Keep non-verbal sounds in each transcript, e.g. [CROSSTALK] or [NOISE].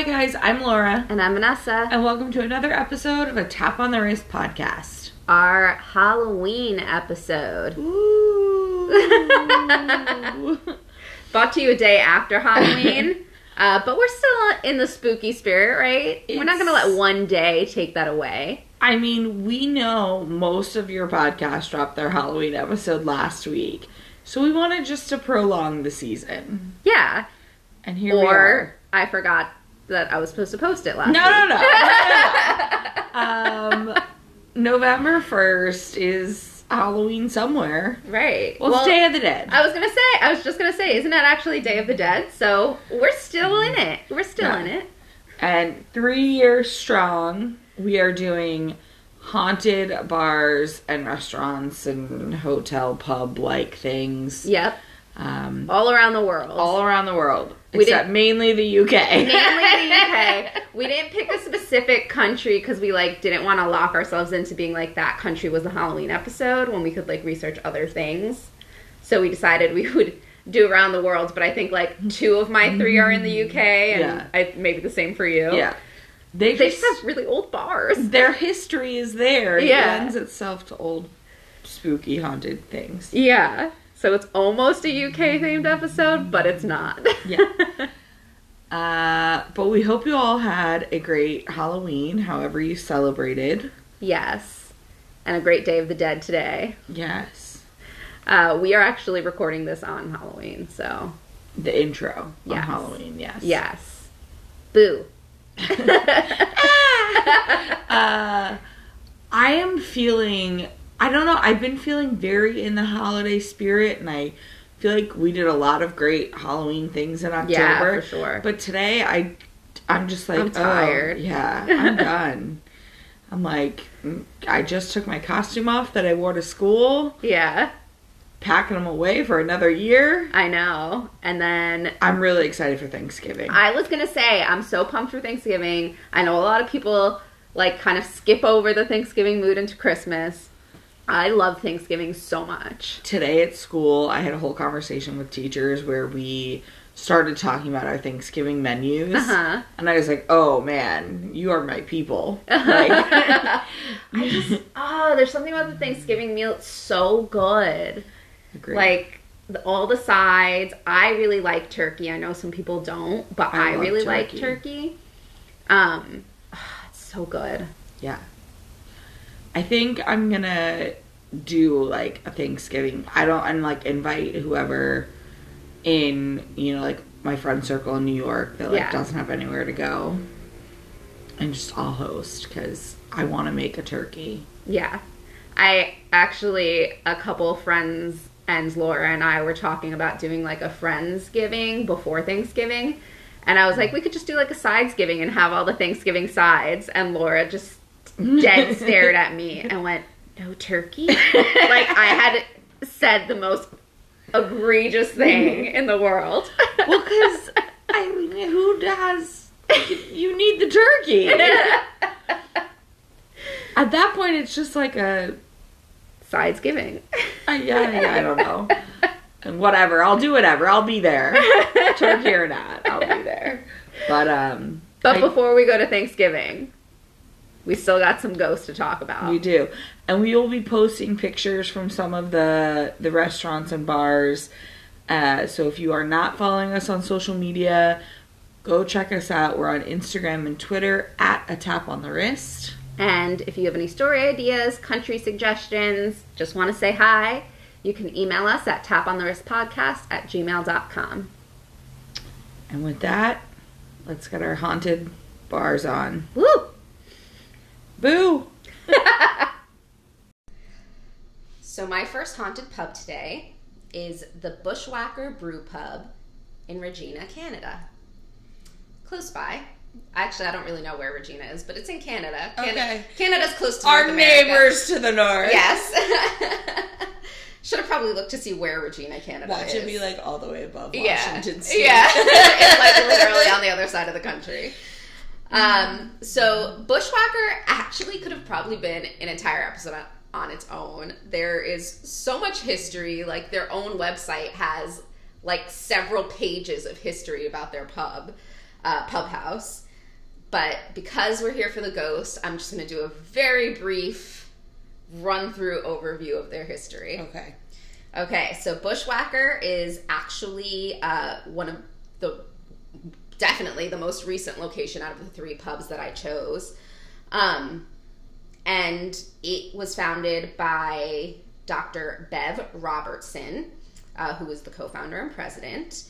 Hi, guys. I'm Laura. And I'm Vanessa. And welcome to another episode of a Tap on the Wrist podcast. Our Halloween episode. Ooh. [LAUGHS] Brought to you a day after Halloween. [LAUGHS] uh, but we're still in the spooky spirit, right? We're not going to let one day take that away. I mean, we know most of your podcasts dropped their Halloween episode last week. So we wanted just to prolong the season. Yeah. And here we or are. I forgot that I was supposed to post it last No, week. no, no. no, no. [LAUGHS] um, November 1st is Halloween somewhere. Right. Well, it's Day of the Dead. I was gonna say, I was just gonna say, isn't that actually Day of the Dead? So we're still in it. We're still Yeah. in it. And three years strong, we are doing haunted bars and restaurants and hotel pub like things. Yep. Um, All around the world. all around the world, We except mainly the UK. mainly the UK. [LAUGHS] We didn't pick a specific country because we like didn't want to lock ourselves into being like that country was the Halloween episode when we could like research other things. So we decided we would do around the world, but I think like two of my three are in the UK, and Yeah. I, maybe the same for you. yeah, they, they just, just have really old bars. their history is there. Yeah. It lends itself to old, spooky, haunted things. Yeah. So it's almost a UK themed episode, but it's not. Yeah. [LAUGHS] Uh, but we hope you all had a great Halloween, however you celebrated. yes. And a great Day of the Dead today. Yes. Uh, we are actually recording this on Halloween, so The intro on Halloween, yes. yes. Boo. [LAUGHS] Uh, I am feeling, I don't know, I've been feeling very in the holiday spirit, and I feel like we did a lot of great Halloween things in October. Yeah, for sure. But today, I, I'm just like, I'm oh, tired. yeah, I'm [LAUGHS] done. I'm like, mm, I just took my costume off that I wore to school, Yeah, packing them away for another year. I know. And then I'm really excited for Thanksgiving. I was gonna say I'm so pumped for Thanksgiving. I know a lot of people like kind of skip over the Thanksgiving mood into Christmas. I love Thanksgiving so much. today at school, I had a whole conversation with teachers where we started talking about our Thanksgiving menus. Uh-huh. And I was like, oh man, you are my people. [LAUGHS] Like, I just oh, there's something about the Thanksgiving meal. It's so good. Agreed. Like the, all the sides. I really like turkey. I know some people don't, but I I, really like turkey. turkey. Um, it's so good. yeah. I think I'm gonna do like a Thanksgiving. I don't, and like invite whoever in, you know, like my friend circle in New York that like Yeah. doesn't have anywhere to go. And just I'll host because I want to make a turkey. Yeah. I actually, a couple friends and Laura and I were talking about doing like a Friendsgiving before Thanksgiving. And I was like, we could just do like a Sidesgiving and have all the Thanksgiving sides. And Laura just [LAUGHS] dead stared at me and went, no turkey? like I had said the most egregious thing in the world. Well, because I mean, who does? You need the turkey. At that point, it's just like a, Sidesgiving. a yeah, yeah, I don't know. And whatever, I'll do whatever. I'll be there, turkey or not, I'll be there. But um, But I- before we go to Thanksgiving, we still got some ghosts to talk about. we do, and we will be posting pictures from some of the the restaurants and bars. Uh, so if you are not following us on social media, go check us out. We're on Instagram and Twitter at a tap on the wrist. And if you have any story ideas, country suggestions, just want to say hi, you can email us at taponthewristpodcast at gmail.com. And with that, let's get our haunted bars on. Woo! Boo! [LAUGHS] So my first haunted pub today is the Bushwhacker Brew Pub in Regina, Canada. Close by. Actually, I don't really know where Regina is, but it's in Canada. Canada Okay. Canada's close to Our America. neighbors to the north. Yes. [LAUGHS] Should have probably looked to see where Regina, Canada Watch is. it should be like all the way above yeah. Washington [LAUGHS] State. Yeah. it's like literally on the other side of the country. Um, so Bushwhacker actually could have probably been an entire episode on, on its own. There is so much history. Like their own website has like several pages of history about their pub, uh, pub house. but because we're here for the ghost, I'm just going to do a very brief run through overview of their history. Okay. Okay, so Bushwhacker is actually uh, one of the definitely the most recent location out of the three pubs that I chose. Um, and it was founded by Dr. Bev Robertson, uh, who was the co founder and president.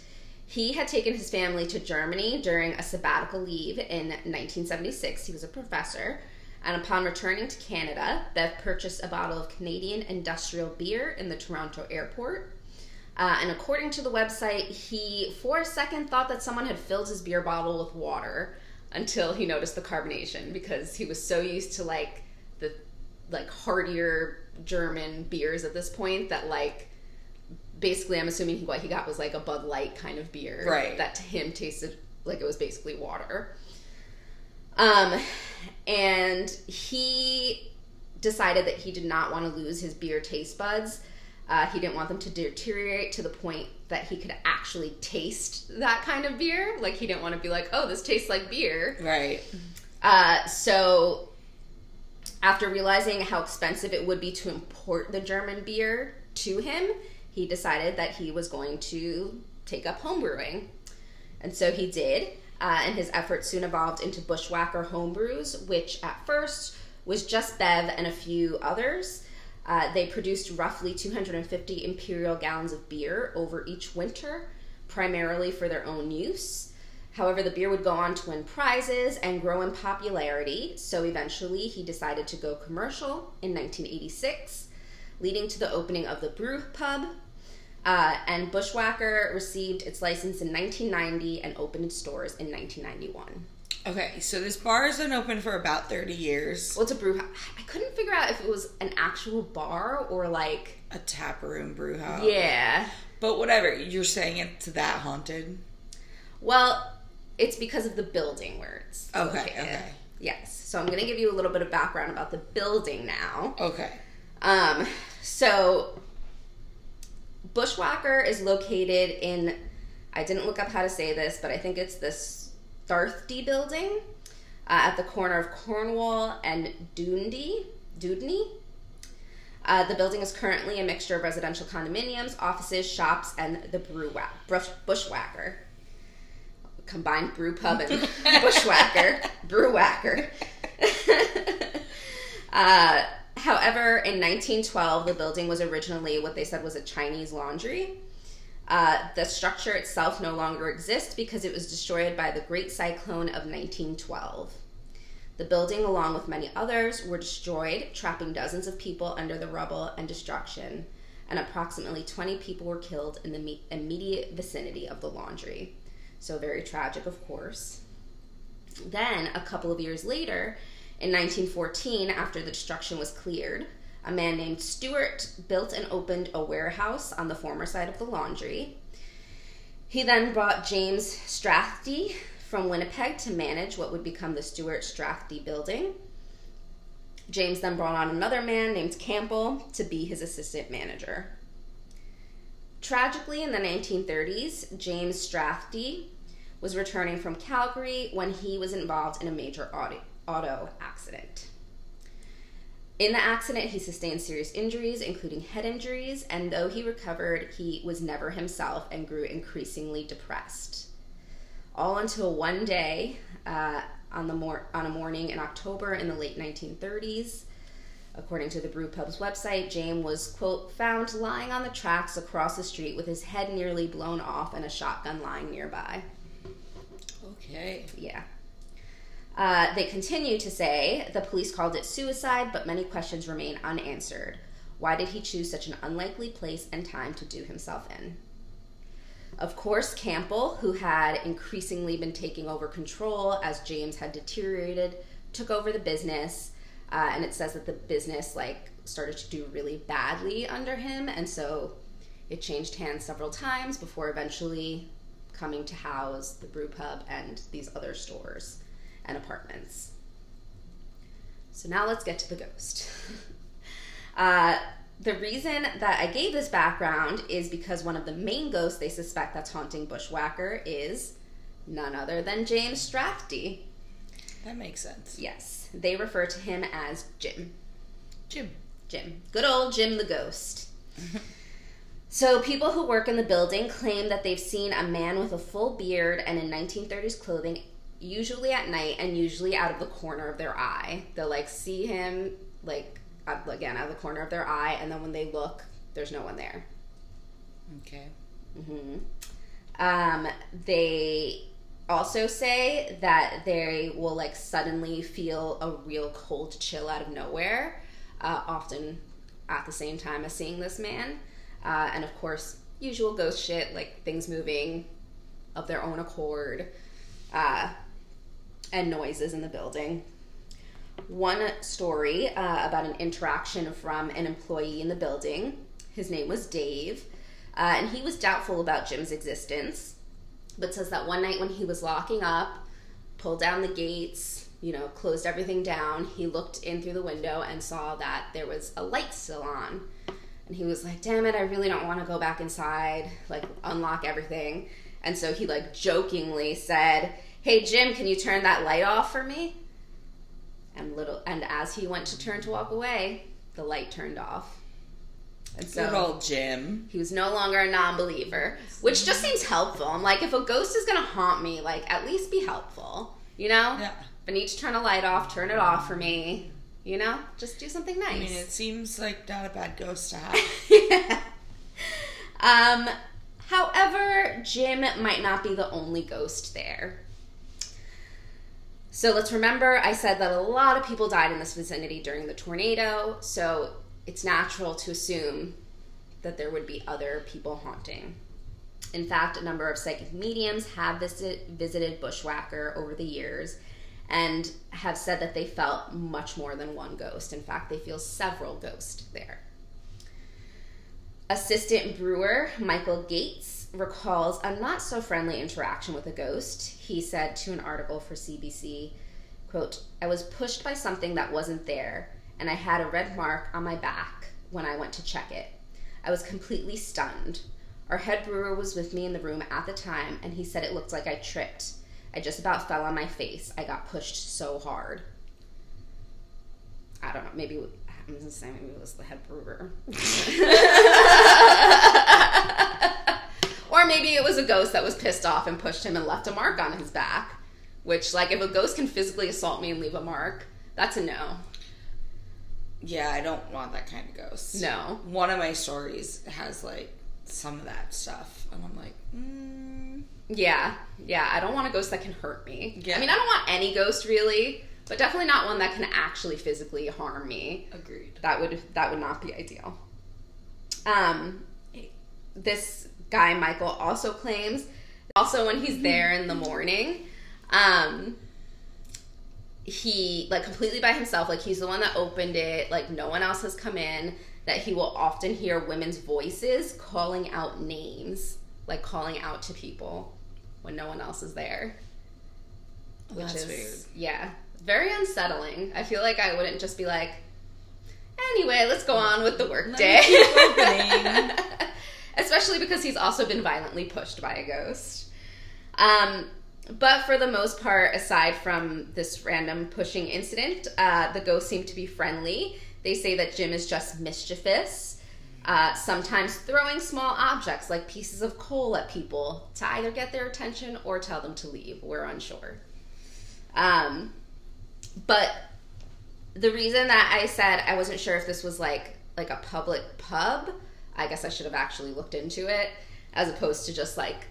He had taken his family to Germany during a sabbatical leave in 1976. He was a professor. And upon returning to Canada, Bev purchased a bottle of Canadian industrial beer in the Toronto airport. Uh, and according to the website, he, for a second, thought that someone had filled his beer bottle with water until he noticed the carbonation because he was so used to like the like heartier German beers at this point that like basically I'm assuming what he got was like a Bud Light kind of beer Right. that to him tasted like it was basically water. Um, and he decided that he did not want to lose his beer taste buds. Uh, he didn't want them to deteriorate to the point that he could actually taste that kind of beer. Like he didn't want to be like, "Oh, this tastes like beer." Right. Uh, so, after realizing how expensive it would be to import the German beer to him, he decided that he was going to take up homebrewing. And so he did, uh, and his efforts soon evolved into Bushwhacker homebrews, which at first was just Bev and a few others. Uh, they produced roughly 250 imperial gallons of beer over each winter, primarily for their own use. However, the beer would go on to win prizes and grow in popularity, so eventually he decided to go commercial in 1986, leading to the opening of the Brew Pub. Uh, and Bushwhacker received its license in 1990 and opened its stores in 1991. Okay, so this bar has been open for about 30 years. Well, it's a brew house. I couldn't figure out if it was an actual bar or like. A tap room brew house. Yeah. But whatever, you're saying it's that haunted? Well, it's because of the building where it's Okay, located. okay. Yes. So I'm going to give you a little bit of background about the building now. Okay. Um, so Bushwhacker is located in. I didn't look up how to say this, but I think it's this Darthy building uh, at the corner of Cornwall and Dundee. Dewdney. Uh, the building is currently a mixture of residential condominiums, offices, shops, and the brew wa- brush, bushwhacker. Combined brew pub and [LAUGHS] bushwhacker, brew whacker. [LAUGHS] uh, however, in 1912, the building was originally what they said was a Chinese laundry. Uh, the structure itself no longer exists because it was destroyed by the Great Cyclone of 1912. The building, along with many others, were destroyed, trapping dozens of people under the rubble and destruction, and approximately 20 people were killed in the me- immediate vicinity of the laundry. So, very tragic, of course. Then, a couple of years later, in 1914, after the destruction was cleared, a man named Stewart built and opened a warehouse on the former site of the laundry. He then brought James Strathdee from Winnipeg to manage what would become the Stewart Strathdee building. James then brought on another man named Campbell to be his assistant manager. Tragically, in the 1930s, James Strathdee was returning from Calgary when he was involved in a major auto, auto accident. In the accident, he sustained serious injuries, including head injuries, and though he recovered, he was never himself and grew increasingly depressed. All until one day, uh, on, the mor- on a morning in October in the late 1930s, according to the Brew Pub's website, James was, quote, found lying on the tracks across the street with his head nearly blown off and a shotgun lying nearby. Okay. Yeah. Uh, they continue to say the police called it suicide, but many questions remain unanswered. Why did he choose such an unlikely place and time to do himself in? Of course, Campbell, who had increasingly been taking over control as James had deteriorated, took over the business. Uh, and it says that the business like started to do really badly under him, and so it changed hands several times before eventually coming to house the brew pub and these other stores and apartments. So now let's get to the ghost. [LAUGHS] uh, the reason that I gave this background is because one of the main ghosts they suspect that's haunting Bushwhacker is none other than James Strathdee. That makes sense. Yes, they refer to him as Jim. Jim. Jim. Good old Jim the ghost. [LAUGHS] so, people who work in the building claim that they've seen a man with a full beard and in 1930s clothing, usually at night and usually out of the corner of their eye. They'll like see him, like, again, out of the corner of their eye, and then when they look, there's no one there. Okay. hmm Um, they also say that they will like suddenly feel a real cold chill out of nowhere, uh, often at the same time as seeing this man. Uh, and of course, usual ghost shit like things moving of their own accord, uh, and noises in the building. One story uh, about an interaction from an employee in the building. His name was Dave, uh, and he was doubtful about Jim's existence, but says that one night when he was locking up, pulled down the gates, you know, closed everything down, he looked in through the window and saw that there was a light still on. And he was like, damn it, I really don't want to go back inside, like, unlock everything. And so he, like, jokingly said, Hey, Jim, can you turn that light off for me? And little, and as he went to turn to walk away, the light turned off. And so Good old Jim. he was no longer a non-believer, which just seems helpful. I'm like, if a ghost is gonna haunt me, like at least be helpful, you know? Yeah. If I need to turn a light off, turn it off for me. You know, just do something nice. I mean, it seems like not a bad ghost to have. [LAUGHS] yeah. Um, however, Jim might not be the only ghost there. So let's remember I said that a lot of people died in this vicinity during the tornado, so it's natural to assume that there would be other people haunting. In fact, a number of psychic mediums have visit, visited Bushwhacker over the years and have said that they felt much more than one ghost. In fact, they feel several ghosts there. Assistant brewer Michael Gates recalls a not so friendly interaction with a ghost. He said to an article for CBC, quote, I was pushed by something that wasn't there, and I had a red mark on my back when I went to check it. I was completely stunned. Our head brewer was with me in the room at the time, and he said it looked like I tripped. I just about fell on my face. I got pushed so hard. I don't know. Maybe I'm gonna say maybe it was the head brewer, [LAUGHS] [LAUGHS] or maybe it was a ghost that was pissed off and pushed him and left a mark on his back. Which, like, if a ghost can physically assault me and leave a mark, that's a no. yeah, I don't want that kind of ghost. No. One of my stories has like some of that stuff, and I'm like, mm, Yeah, yeah. I don't want a ghost that can hurt me. Yeah. I mean, I don't want any ghost really, but definitely not one that can actually physically harm me. agreed. that would that would not be ideal. Um, this guy Michael also claims also when he's there in the morning, um, he like completely by himself, like he's the one that opened it, like no one else has come in. That he will often hear women's voices calling out names, like calling out to people when no one else is there which That's is weird. yeah, very unsettling. I feel like I wouldn't just be like, anyway, let's go on with the workday. [LAUGHS] Especially because he's also been violently pushed by a ghost. Um, but for the most part, aside from this random pushing incident, uh, the ghosts seem to be friendly. They say that Jim is just mischievous, uh, sometimes throwing small objects like pieces of coal at people to either get their attention or tell them to leave. We're unsure. Um, but the reason that I said I wasn't sure if this was like like a public pub, I guess I should have actually looked into it as opposed to just like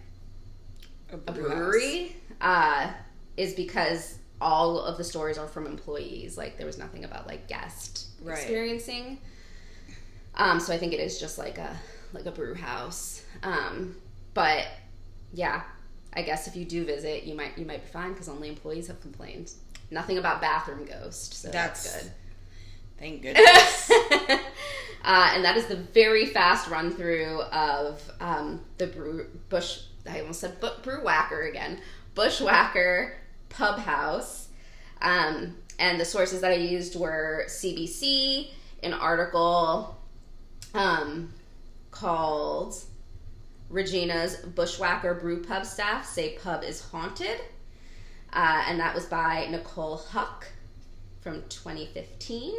a house. brewery, uh, is because all of the stories are from employees. Like there was nothing about like guest Right. experiencing. Um, so I think it is just like a like a brew house. Um, but yeah, I guess if you do visit, you might you might be fine because only employees have complained. Nothing about bathroom ghost, so that's, That's- good. Thank goodness. [LAUGHS] uh, and that is the very fast run through of um, the brew, bush. I almost said bu- brew whacker again. Bushwhacker Pub House. Um, and the sources that I used were CBC, an article um, called Regina's Bushwhacker Brew Pub Staff Say Pub is Haunted. Uh, and that was by Nicole Huck from 2015.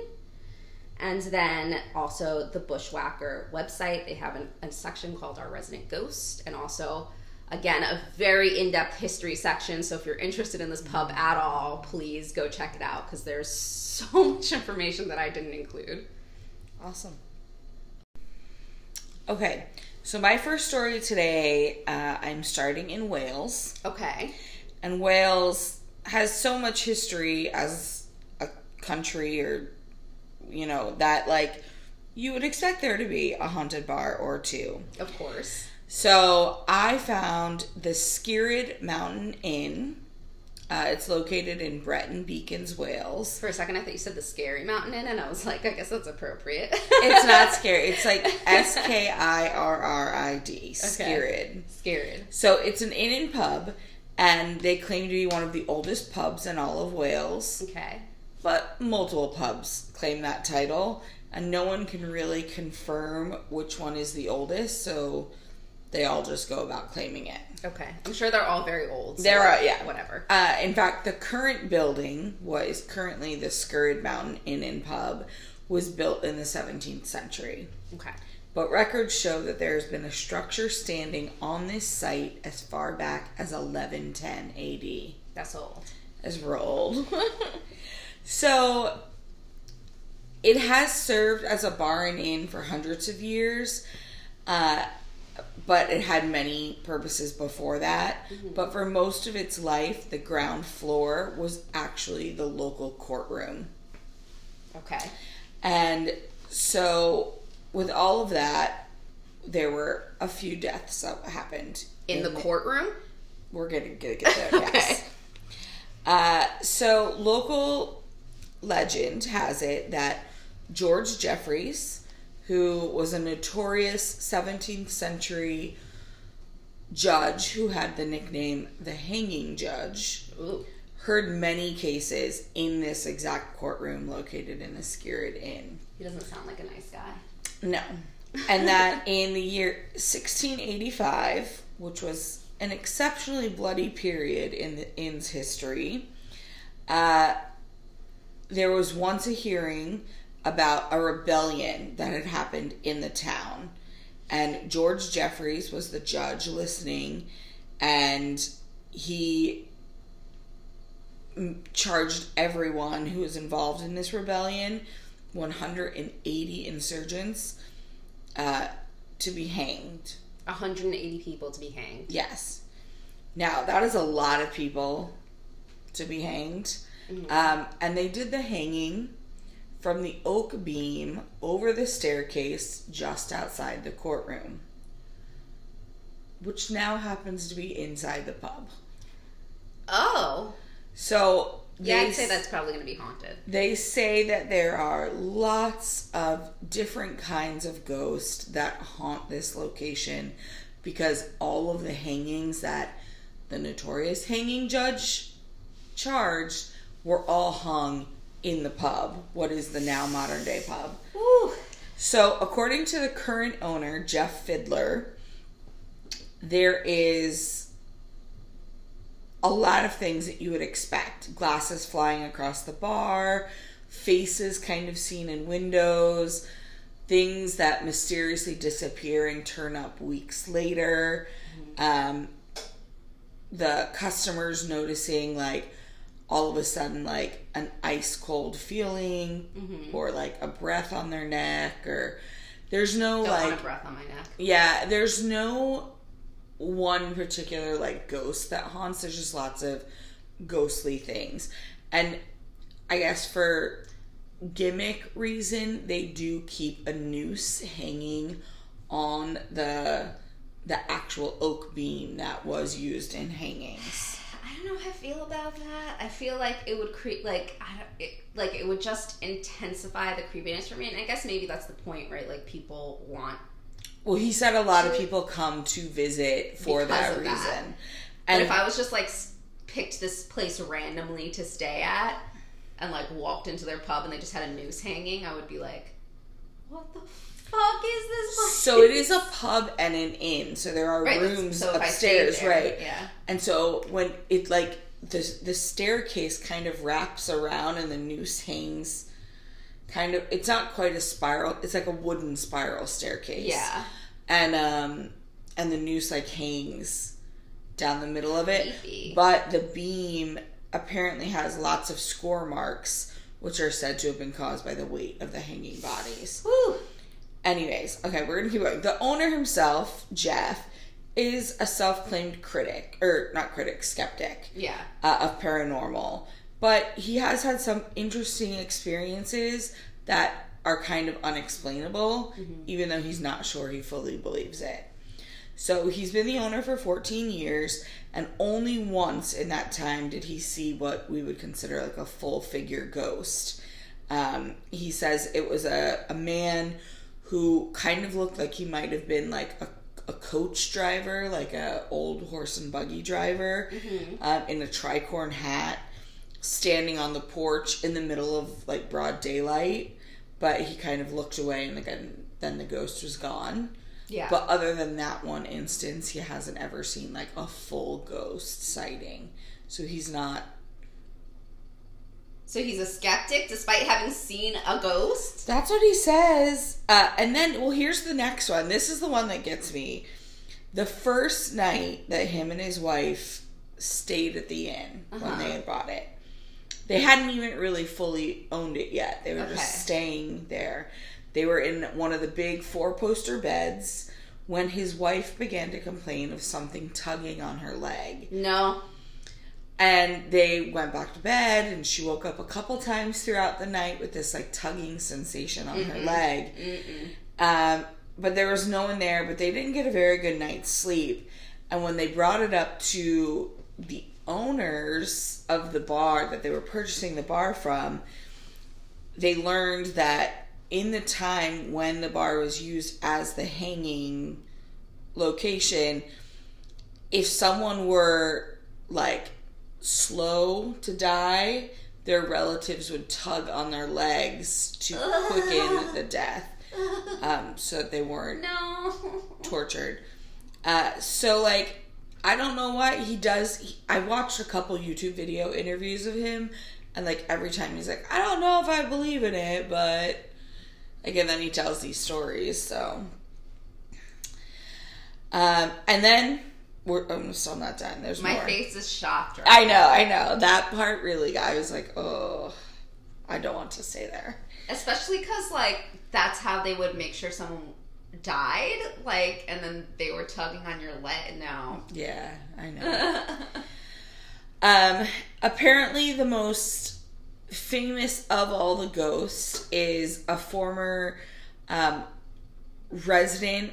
And then also the Bushwhacker website. They have an, a section called Our Resident Ghost, and also, again, a very in depth history section. So if you're interested in this pub at all, please go check it out because there's [LAUGHS] so much information that I didn't include. Awesome. Okay, so my first story today, uh, I'm starting in Wales. Okay. And Wales has so much history as a country or, you know, that like you would expect there to be a haunted bar or two. Of course. So I found the Skirrid Mountain Inn. Uh, it's located in Brecon Beacons, Wales. For a second, I thought you said the Scary Mountain Inn, and I was like, I guess that's appropriate. It's not [LAUGHS] scary. It's like S K I R R I D. Skirrid. Scared. So it's an inn and pub, and they claim to be one of the oldest pubs in all of Wales. Okay. But multiple pubs claim that title, and no one can really confirm which one is the oldest, so they all just go about claiming it. Okay. I'm sure they're all very old. so There are, yeah. Whatever. Uh, in fact, the current building was currently the Skirrid Mountain Inn and Pub, was built in the 17th century. Okay. But records show that there has been a structure standing on this site as far back as 1110 AD. That's old. As we're old. [LAUGHS] so it has served as a bar and inn for hundreds of years. Uh, but it had many purposes before that. But for most of its life, the ground floor was actually the local courtroom. Okay. And so, with all of that, there were a few deaths that happened In the courtroom? We're gonna get, get there. [LAUGHS] Yes. Uh, so, local legend has it that George Jeffreys, who was a notorious 17th century judge who had the nickname the Hanging Judge, Ooh. heard many cases in this exact courtroom located in the Skirrid Inn. He doesn't sound like a nice guy. No. [LAUGHS] And that in the year 1685, which was an exceptionally bloody period in the inn's history, uh, there was once a hearing about a rebellion that had happened in the town. And George Jeffreys was the judge listening, and he charged everyone who was involved in this rebellion 180 insurgents uh, to be hanged. 180 people to be hanged. Yes. Now, that is a lot of people to be hanged. Um, and they did the hanging from the oak beam over the staircase just outside the courtroom, which now happens to be inside the pub. Oh. So, Yeah, I'd say that's probably going to be haunted. They say that there are lots of different kinds of ghosts that haunt this location because all of the hangings that the notorious hanging judge charged were all hung in the pub, what is the now modern day pub. Ooh. So, according to the current owner, Jeff Fiddler, there is a lot of things that you would expect glasses flying across the bar, faces kind of seen in windows, things that mysteriously disappear and turn up weeks later. Um, the customers noticing, like, all of a sudden, like, an ice cold feeling mm-hmm. or like a breath on their neck, or there's no, Don't like, breath on my neck. yeah, there's no one particular like ghost that haunts. There's just lots of ghostly things. And I guess for gimmick reason, they do keep a noose hanging on the the actual oak beam that was used in hangings. I don't know how I feel about that. I feel like it would create like I don't it, like it would just intensify the creepiness for me. And I guess maybe that's the point, right? Like people want. Well, he said a lot of people come to visit for that reason. that. And And if I was just like picked this place randomly to stay at and like walked into their pub and they just had a noose hanging, I would be like, "What the fuck is this?" Place? So it is a pub and an inn. So there are Right, rooms so if I stayed upstairs, there, right? yeah. And so when it like the the staircase kind of wraps around and the noose hangs kind of it's not quite a spiral it's like a wooden spiral staircase Yeah. and um and the noose like hangs down the middle of it Creepy. but the beam apparently has lots of score marks which are said to have been caused by the weight of the hanging bodies Woo. Anyways, okay, we're gonna keep going. The owner himself, Jeff, is a self-claimed critic, or not critic, skeptic Yeah. uh, of paranormal, but he has had some interesting experiences that are kind of unexplainable, even though he's not sure he fully believes it. So he's been the owner for 14 years, and only once in that time did he see what we would consider like a full figure ghost. Um, he says it was a, a man who kind of looked like he might have been like a, a coach driver, like a old horse and buggy driver, um, in a tricorn hat, standing on the porch in the middle of like broad daylight. But he kind of looked away, and again, then the ghost was gone. Yeah. But other than that one instance, he hasn't ever seen like a full ghost sighting. So he's not. So he's a skeptic despite having seen a ghost? That's what he says. Uh, and then, well, here's the next one. This is the one that gets me. The first night that him and his wife stayed at the inn when Uh-huh. they had bought it, they hadn't even really fully owned it yet. They were Okay. just staying there. They were in one of the big four poster beds when his wife began to complain of something tugging on her leg. No. And they went back to bed, and she woke up a couple times throughout the night with this like tugging sensation on her leg. Um, but there was no one there, but they didn't get a very good night's sleep. And when they brought it up to the owners of the bar that they were purchasing the bar from, they learned that in the time when the bar was used as the hanging location, if someone were like slow to die, their relatives would tug on their legs to quicken [LAUGHS] the death um, so that they weren't No. tortured. Uh, so like I don't know what he does. He, I watched a couple YouTube video interviews of him, and like every time he's like, I don't know if I believe in it, but again, then he tells these stories. So, um, and then we're I'm still not done. There's My more. face is shocked right I know, I know that part really. I was like, oh, I don't want to stay there. Especially because, like, that's how they would make sure someone died. Like, and then they were tugging on your leg. No. Yeah, I know. [LAUGHS] Um, apparently, the most famous of all the ghosts is a former um, resident.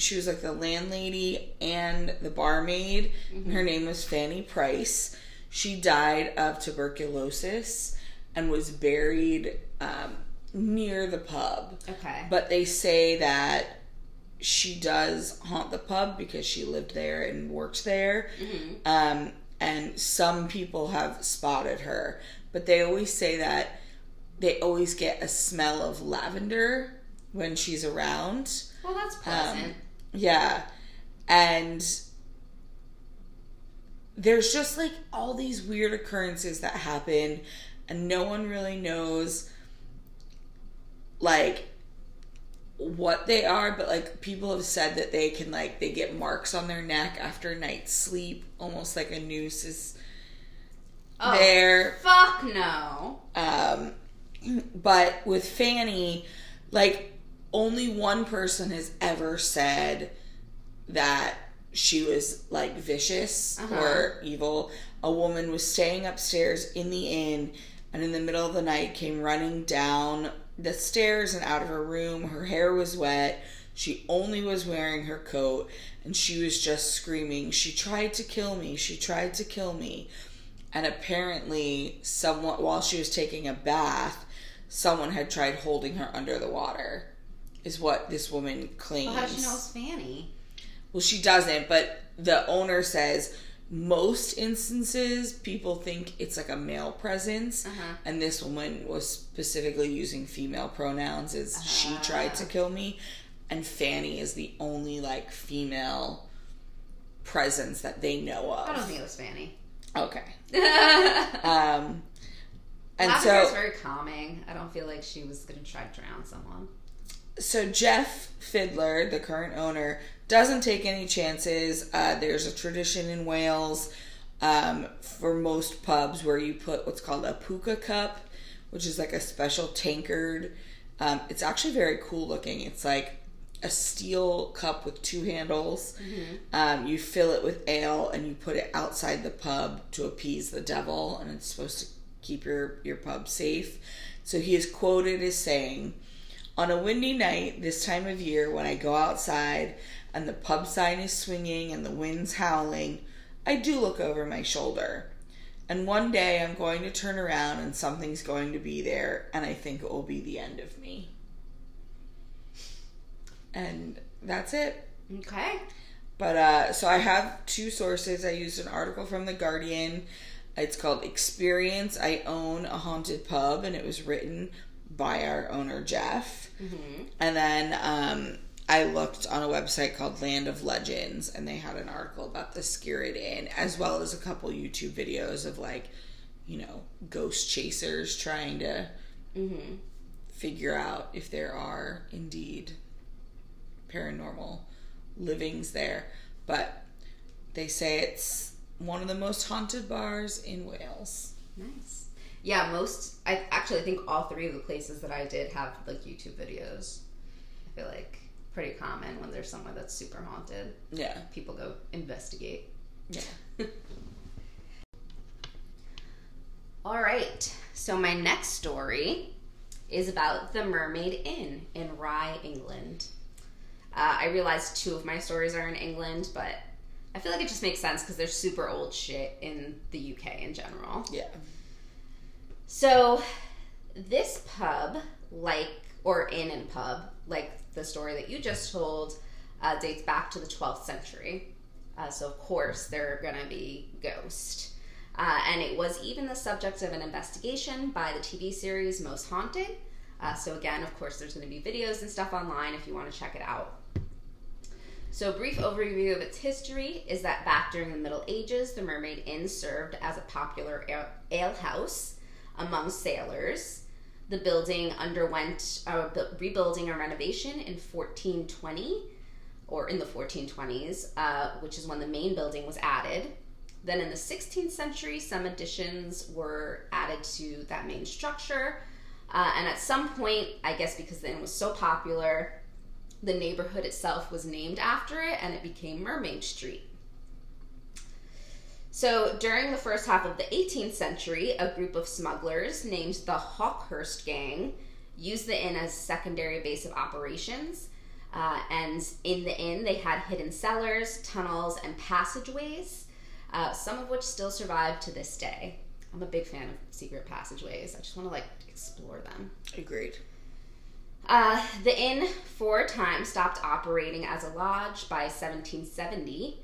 She was like the landlady and the barmaid. and Her name was Fanny Price. She died of tuberculosis and was buried um, near the pub. Okay. But they say that she does haunt the pub because she lived there and worked there. Um, and some people have spotted her, but they always say that they always get a smell of lavender when she's around. well, that's pleasant. Yeah. And there's just like all these weird occurrences that happen, and no one really knows like what they are, but like people have said that they can like they get marks on their neck after a night's sleep, almost like a noose is oh, there. fuck no. Um, but with Fanny, like only one person has ever said that she was like vicious Uh-huh. or evil. A woman was staying upstairs in the inn and in the middle of the night came running down the stairs and out of her room. Her hair was wet. She only was wearing her coat and she was just screaming, She tried to kill me. She tried to kill me. And apparently, someone, while she was taking a bath, someone had tried holding her under the water, is what this woman claims. Well, how does she know it's Fanny? Well, she doesn't, but the owner says most instances people think it's like a male presence, Uh-huh. and this woman was specifically using female pronouns. Is she Ah. tried to kill me, and Fanny is the only like female presence that they know of. I don't think it was Fanny. Okay. [LAUGHS] um, and is so very calming. I don't feel like she was gonna try to drown someone. So Jeff Fiddler, the current owner, doesn't take any chances. Uh, there's a tradition in Wales um, for most pubs where you put what's called a puka cup, which is like a special tankard. Um, it's actually very cool looking. It's like a steel cup with two handles. Um, you fill it with ale and you put it outside the pub to appease the devil, and it's supposed to keep your, your pub safe. So he is quoted as saying, On a windy night this time of year, when I go outside and the pub sign is swinging and the wind's howling, I do look over my shoulder. And one day I'm going to turn around and something's going to be there, and I think it will be the end of me. And that's it. Okay. But uh, so I have two sources. I used an article from The Guardian. It's called Experience I Own a Haunted Pub, and it was written by our owner, Jeff. And then um, I looked on a website called Land of Legends, and they had an article about the Skirrid Inn, as well as a couple YouTube videos of like, you know, ghost chasers trying to figure out if there are indeed paranormal livings there. But they say it's one of the most haunted bars in Wales. Nice. Yeah, most. I actually I think all three of the places that I did have like YouTube videos. I feel like pretty common when there's somewhere that's super haunted. Yeah. People go investigate. Yeah. [LAUGHS] All right. So my next story is about the Mermaid Inn in Rye, England. Uh, I realized two of my stories are in England, but I feel like it just makes sense because they're super old shit in the UK in general. Yeah. So, this pub, like, or inn and pub, like the story that you just told, uh, dates back to the 12th century. Uh, so, of course, there are going to be ghosts. Uh, and it was even the subject of an investigation by the TV series Most Haunted. Uh, so, again, of course, there's going to be videos and stuff online if you want to check it out. So, a brief overview of its history is that back during the Middle Ages, the Mermaid Inn served as a popular ale- alehouse among sailors. The building underwent a bu- rebuilding and renovation in 1420, or in the 1420s, uh, which is when the main building was added. Then in the 16th century, some additions were added to that main structure. Uh, and at some point, I guess because the inn was so popular, the neighborhood itself was named after it and it became Mermaid Street. So, during the first half of the 18th century, a group of smugglers named the Hawkhurst Gang used the inn as a secondary base of operations. Uh, and in the inn, they had hidden cellars, tunnels, and passageways, uh, some of which still survive to this day. I'm a big fan of secret passageways. I just want to like explore them. Agreed. Uh, the inn, for a time, stopped operating as a lodge by 1770,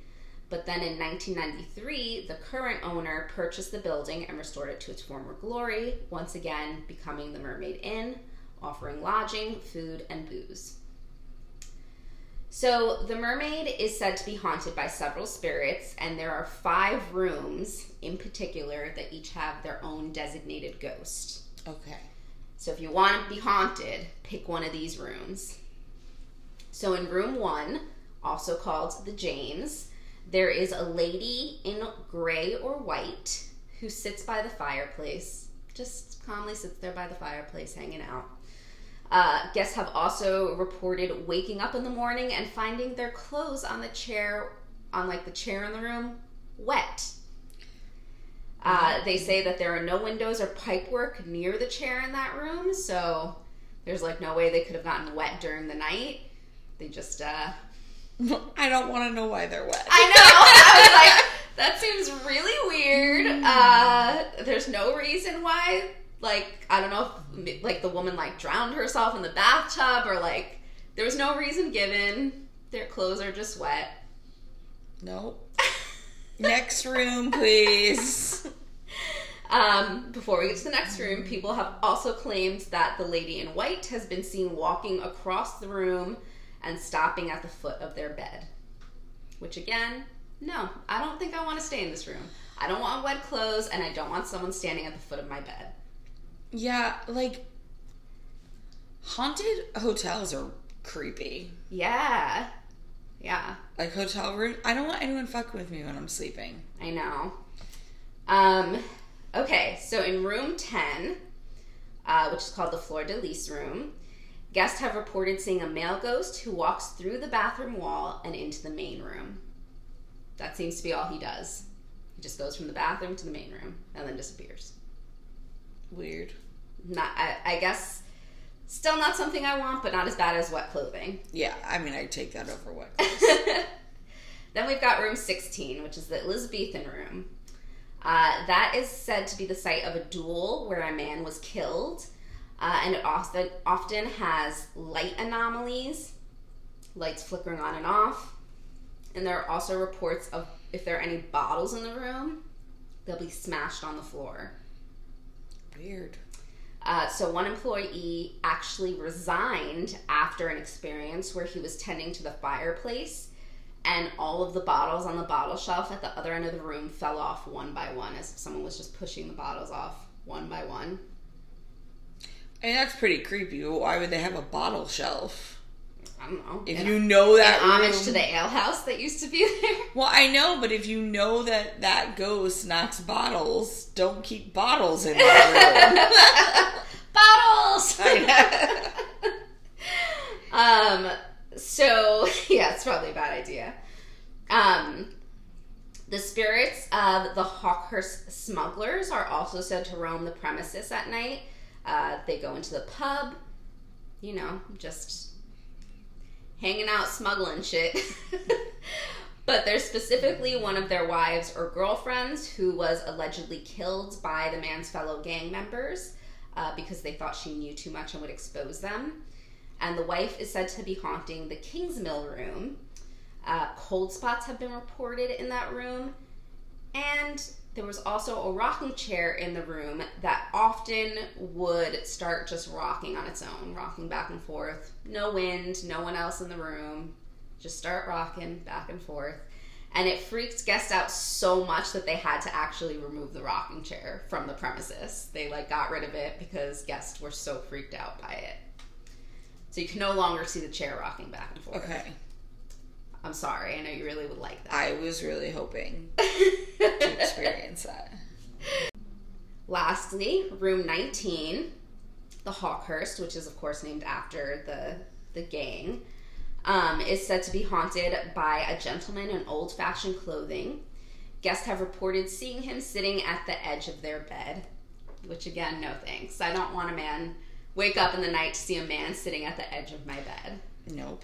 but then in 1993, the current owner purchased the building and restored it to its former glory, once again becoming the Mermaid Inn, offering lodging, food, and booze. So, the mermaid is said to be haunted by several spirits, and there are five rooms in particular that each have their own designated ghost. Okay. So if you want to be haunted, pick one of these rooms. So in room one, also called the James, there is a lady in gray or white who sits by the fireplace, just calmly sits there by the fireplace hanging out. Uh, guests have also reported waking up in the morning and finding their clothes on the chair, on like the chair in the room, wet. Uh, they say that there are no windows or pipework near the chair in that room, so there's like no way they could have gotten wet during the night. They just, uh, [LAUGHS] I don't want to know why they're wet. I know. I was [LAUGHS] like, that seems really weird. Uh, there's no reason why. Like, I don't know if like the woman like drowned herself in the bathtub or like there was no reason given. Their clothes are just wet. Nope. [LAUGHS] Next room, please. Um, before we get to the next room, people have also claimed that the lady in white has been seen walking across the room and stopping at the foot of their bed. Which, again, no, I don't think I want to stay in this room. I don't want wet clothes, and I don't want someone standing at the foot of my bed. Yeah, like haunted hotels are creepy. Yeah. Yeah, Like hotel room. I don't want anyone fucking with me when I'm sleeping. I know. Um, okay, so in room 10, uh, which is called the Fleur de Lis room, guests have reported seeing a male ghost who walks through the bathroom wall and into the main room. That seems to be all he does. He just goes from the bathroom to the main room and then disappears. Weird. Not, I, I guess, still not something I want, but not as bad as wet clothing. Yeah, I mean, I'd take that over wet [LAUGHS] clothes. Then we've got room 16, which is the Elizabethan room. Uh, that is said to be the site of a duel where a man was killed, uh, and it often often has light anomalies, lights flickering on and off. And there are also reports of if there are any bottles in the room, they'll be smashed on the floor. Weird. Uh, so one employee actually resigned after an experience where he was tending to the fireplace and all of the bottles on the bottle shelf at the other end of the room fell off one by one as if someone was just pushing the bottles off one by one. I mean, that's pretty creepy. Why would they have a bottle shelf? I don't know. If you know that room- to the ale house that used to be there. [LAUGHS] Well, I know, but if you know that that ghost knocks bottles, don't keep bottles in that room. [LAUGHS] bottles. [LAUGHS] um. So yeah, it's probably a bad idea. Um. The spirits of the Hawkhurst smugglers are also said to roam the premises at night. Uh, they go into the pub, you know, just hanging out, smuggling shit. [LAUGHS] but there's specifically one of their wives or girlfriends who was allegedly killed by the man's fellow gang members uh, because they thought she knew too much and would expose them. And the wife is said to be haunting the Kingsmill room. Uh, cold spots have been reported in that room. And there was also a rocking chair in the room that often would start just rocking on its own, rocking back and forth. No wind, no one else in the room. Just start rocking back and forth. And it freaked guests out so much that they had to actually remove the rocking chair from the premises. They like got rid of it because guests were so freaked out by it. So you can no longer see the chair rocking back and forth. okay. I'm sorry. I know you really would like that. I was really hoping [LAUGHS] to experience that. Lastly, room 19, the Hawkhurst, which is of course named after the the gang, um, is said to be haunted by a gentleman in old-fashioned clothing. Guests have reported seeing him sitting at the edge of their bed, which again, no thanks. I don't want a man wake up in the night to see a man sitting at the edge of my bed. Nope.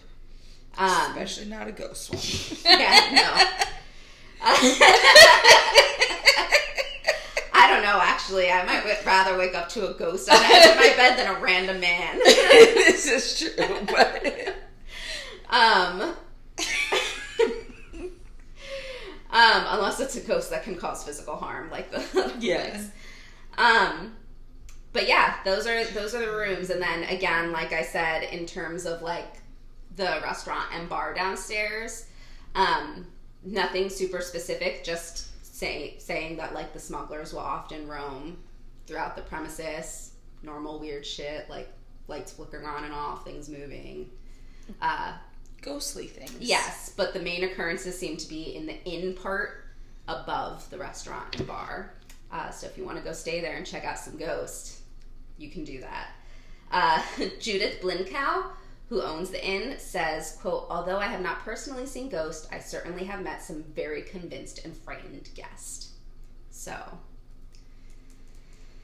Um, Especially not a ghost one. [LAUGHS] yeah, no. [LAUGHS] I don't know, actually. I might w- rather wake up to a ghost on the edge of my [LAUGHS] bed than a random man. this is true, but um, um, unless it's a ghost that can cause physical harm, like the yes. Um, but yeah, those are those are the rooms, and then again, like I said, in terms of like the restaurant and bar downstairs, um, nothing super specific. Just say saying that like the smugglers will often roam throughout the premises. Normal weird shit like lights flickering on and off, things moving. Uh, ghostly things. Yes, but the main occurrences seem to be in the inn part above the restaurant and bar. Uh, so if you want to go stay there and check out some ghosts, you can do that. Uh, [LAUGHS] Judith Blincow, who owns the inn, says, quote, although I have not personally seen ghosts, I certainly have met some very convinced and frightened guests. So,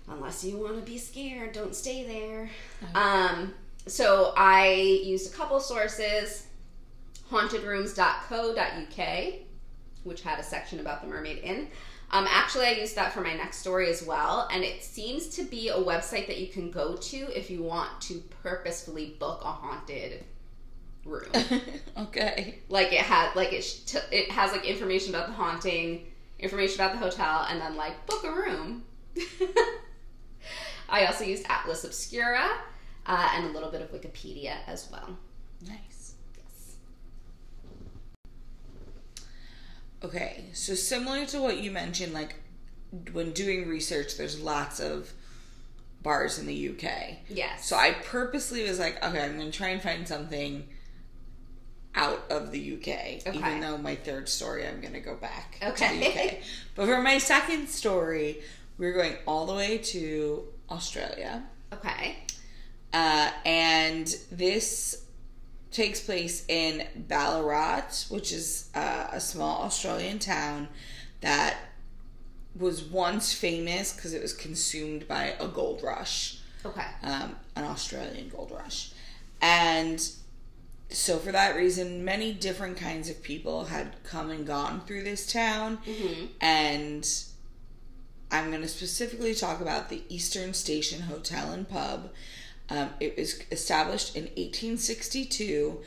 unless you want to be scared, don't stay there. Um, so I used a couple sources hauntedrooms.co.uk, which had a section about the Mermaid Inn. Um, actually, I used that for my next story as well, and it seems to be a website that you can go to if you want to purposefully book a haunted room. [LAUGHS] okay. like it had, like it t- it has like information about the haunting, information about the hotel, and then like book a room. [LAUGHS] I also used Atlas Obscura uh, and a little bit of Wikipedia as well. Nice. Yes. Okay, so similar to what you mentioned, like when doing research, there's lots of bars in the UK. Yes. So I purposely was like, okay, I'm going to try and find something out of the UK. Okay. Even though my third story, I'm going to go back Okay. to the UK. [LAUGHS] But for my second story, we're going all the way to Australia. Okay. Uh, and this takes place in Ballarat, which is uh, a small Australian town that was once famous because it was consumed by a gold rush, Okay. um, an Australian gold rush. And so, for that reason, many different kinds of people had come and gone through this town. Mhm. And I'm going to specifically talk about the Eastern Station Hotel and Pub. Um, it was established in 1862,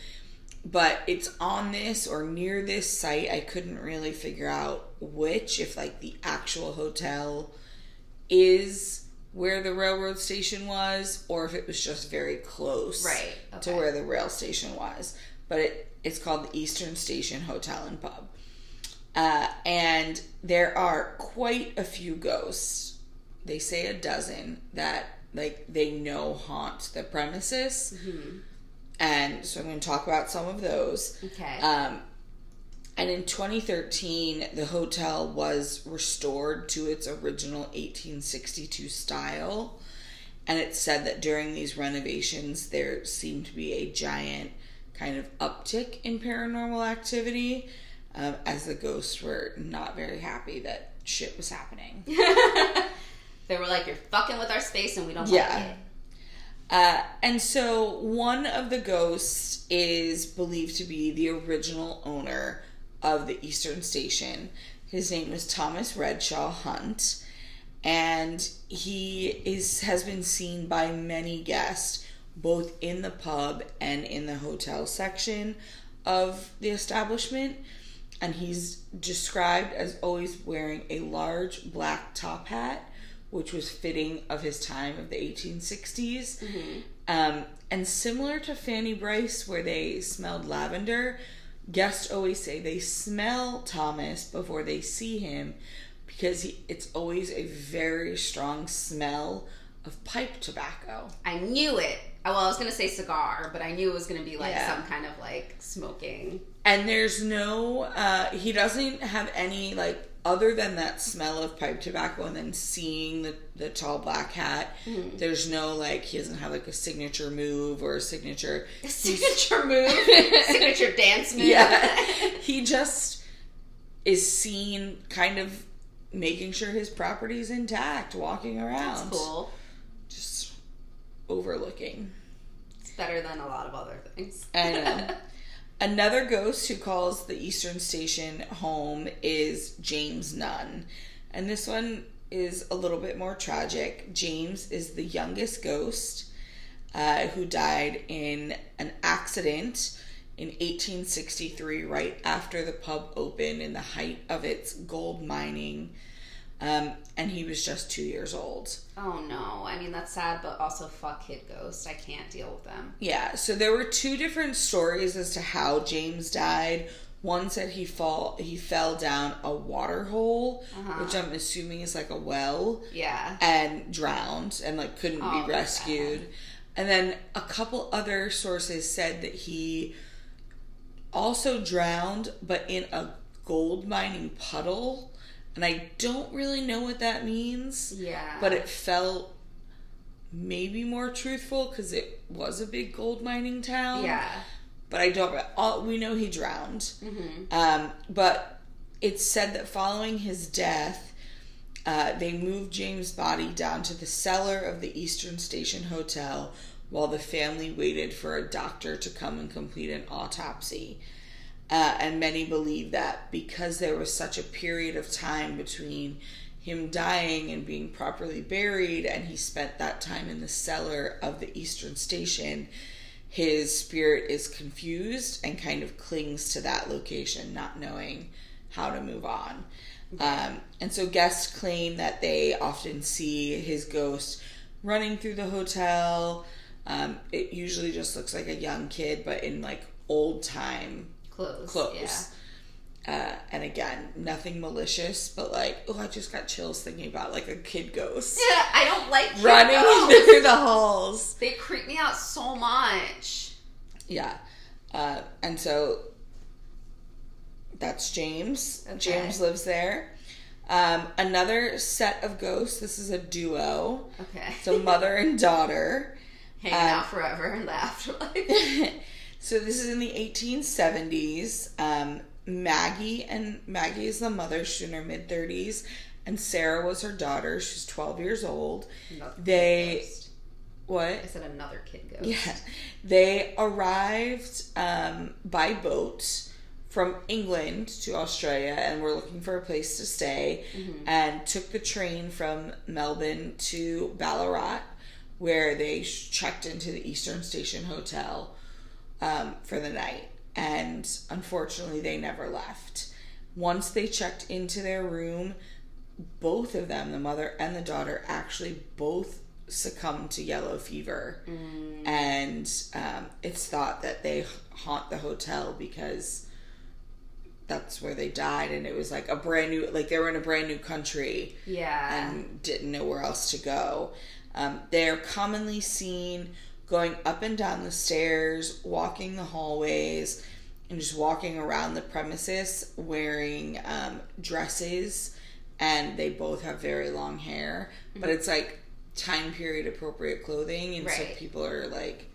but it's on this or near this site. I couldn't really figure out which, if like the actual hotel is where the railroad station was, or if it was just very close Right, to where the rail station was. But it, it's called the Eastern Station Hotel and Pub. Uh, and there are quite a few ghosts. They say a dozen that like they know haunt the premises. And so I'm going to talk about some of those. Okay. Um, and in 2013, the hotel was restored to its original 1862 style. And it said that during these renovations, there seemed to be a giant kind of uptick in paranormal activity um, as the ghosts were not very happy that shit was happening. [LAUGHS] they were like, "You're fucking with our space, and we don't Yeah. like it." Uh, and so one of the ghosts is believed to be the original owner of the Eastern Station. His name is Thomas Redshaw Hunt, and he is has been seen by many guests both in the pub and in the hotel section of the establishment. And he's described as always wearing a large black top hat, which was fitting of his time of the 1860s. Um, and similar to Fanny Bryce, where they smelled lavender, guests always say they smell Thomas before they see him because he, it's always a very strong smell of pipe tobacco. I knew it. Well, I was gonna say cigar, but I knew it was gonna be like Yeah. some kind of like smoking. And there's no, uh, he doesn't have any, like, other than that smell of pipe tobacco and then seeing the, the tall black hat, hmm. there's no, like, he doesn't have, like, a signature move or a signature. a Signature move, [LAUGHS] signature dance move. Yeah. he just is seen kind of making sure his property's intact, walking around. That's cool. Just overlooking. It's better than a lot of other things. I know. [LAUGHS] Another ghost who calls the Eastern Station home is James Nunn. And this one is a little bit more tragic. James is the youngest ghost uh, who died in an accident in 1863, right after the pub opened in the height of its gold mining. Um, and he was just two years old. Oh no! I mean that's sad, but also fuck Kid Ghost. I can't deal with them. Yeah, so there were two different stories as to how James died. One said he fall he fell down a water hole, Uh-huh. which I'm assuming is like a well, Yeah. and drowned and like couldn't Oh, be rescued. And then a couple other sources said that he also drowned, but in a gold mining puddle. And I don't really know what that means Yeah. but it felt maybe more truthful because it was a big gold mining town. yeah. But I don't. All, we know he drowned. Mm-hmm. Um, but it's said that following his death, uh, they moved James' body down to the cellar of the Eastern Station Hotel while the family waited for a doctor to come and complete an autopsy. Uh, and many believe that because there was such a period of time between him dying and being properly buried, and he spent that time in the cellar of the Eastern Station, his spirit is confused and kind of clings to that location, not knowing how to move on. Um, and so guests claim that they often see his ghost running through the hotel. Um, it usually just looks like a young kid, but in like old time Clothes. clothes. Yeah. Uh, and again, nothing malicious, but like, oh, I just got chills thinking about like a kid ghost [LAUGHS] Yeah, I don't like running ghosts. [LAUGHS] through the halls. They creep me out so much. Yeah. Uh, and so that's James. Okay. James lives there. Um, another set of ghosts. This is a duo. Okay. So mother and daughter. [LAUGHS] Hanging uh, out forever in the afterlife. So this is in the 1870s. Um, Maggie and Maggie is the mother. She's in her mid 30s, and Sarah was her daughter. She's 12 years old. Another kid They what? I said another kid ghost. Yeah, they arrived um, by boat from England to Australia and were looking for a place to stay, and took the train from Melbourne to Ballarat, where they checked into the Eastern Station Hotel um, for the night. And unfortunately, they never left. Once they checked into their room, both of them, the mother and the daughter, actually both succumbed to yellow fever. And um, it's thought that they haunt the hotel because that's where they died. And it was like a brand new, like they were in a brand new country Yeah. and didn't know where else to go. Um, they're commonly seen going up and down the stairs, walking the hallways, and just walking around the premises wearing um, dresses. And they both have very long hair, but it's like time period appropriate clothing. And so people are like,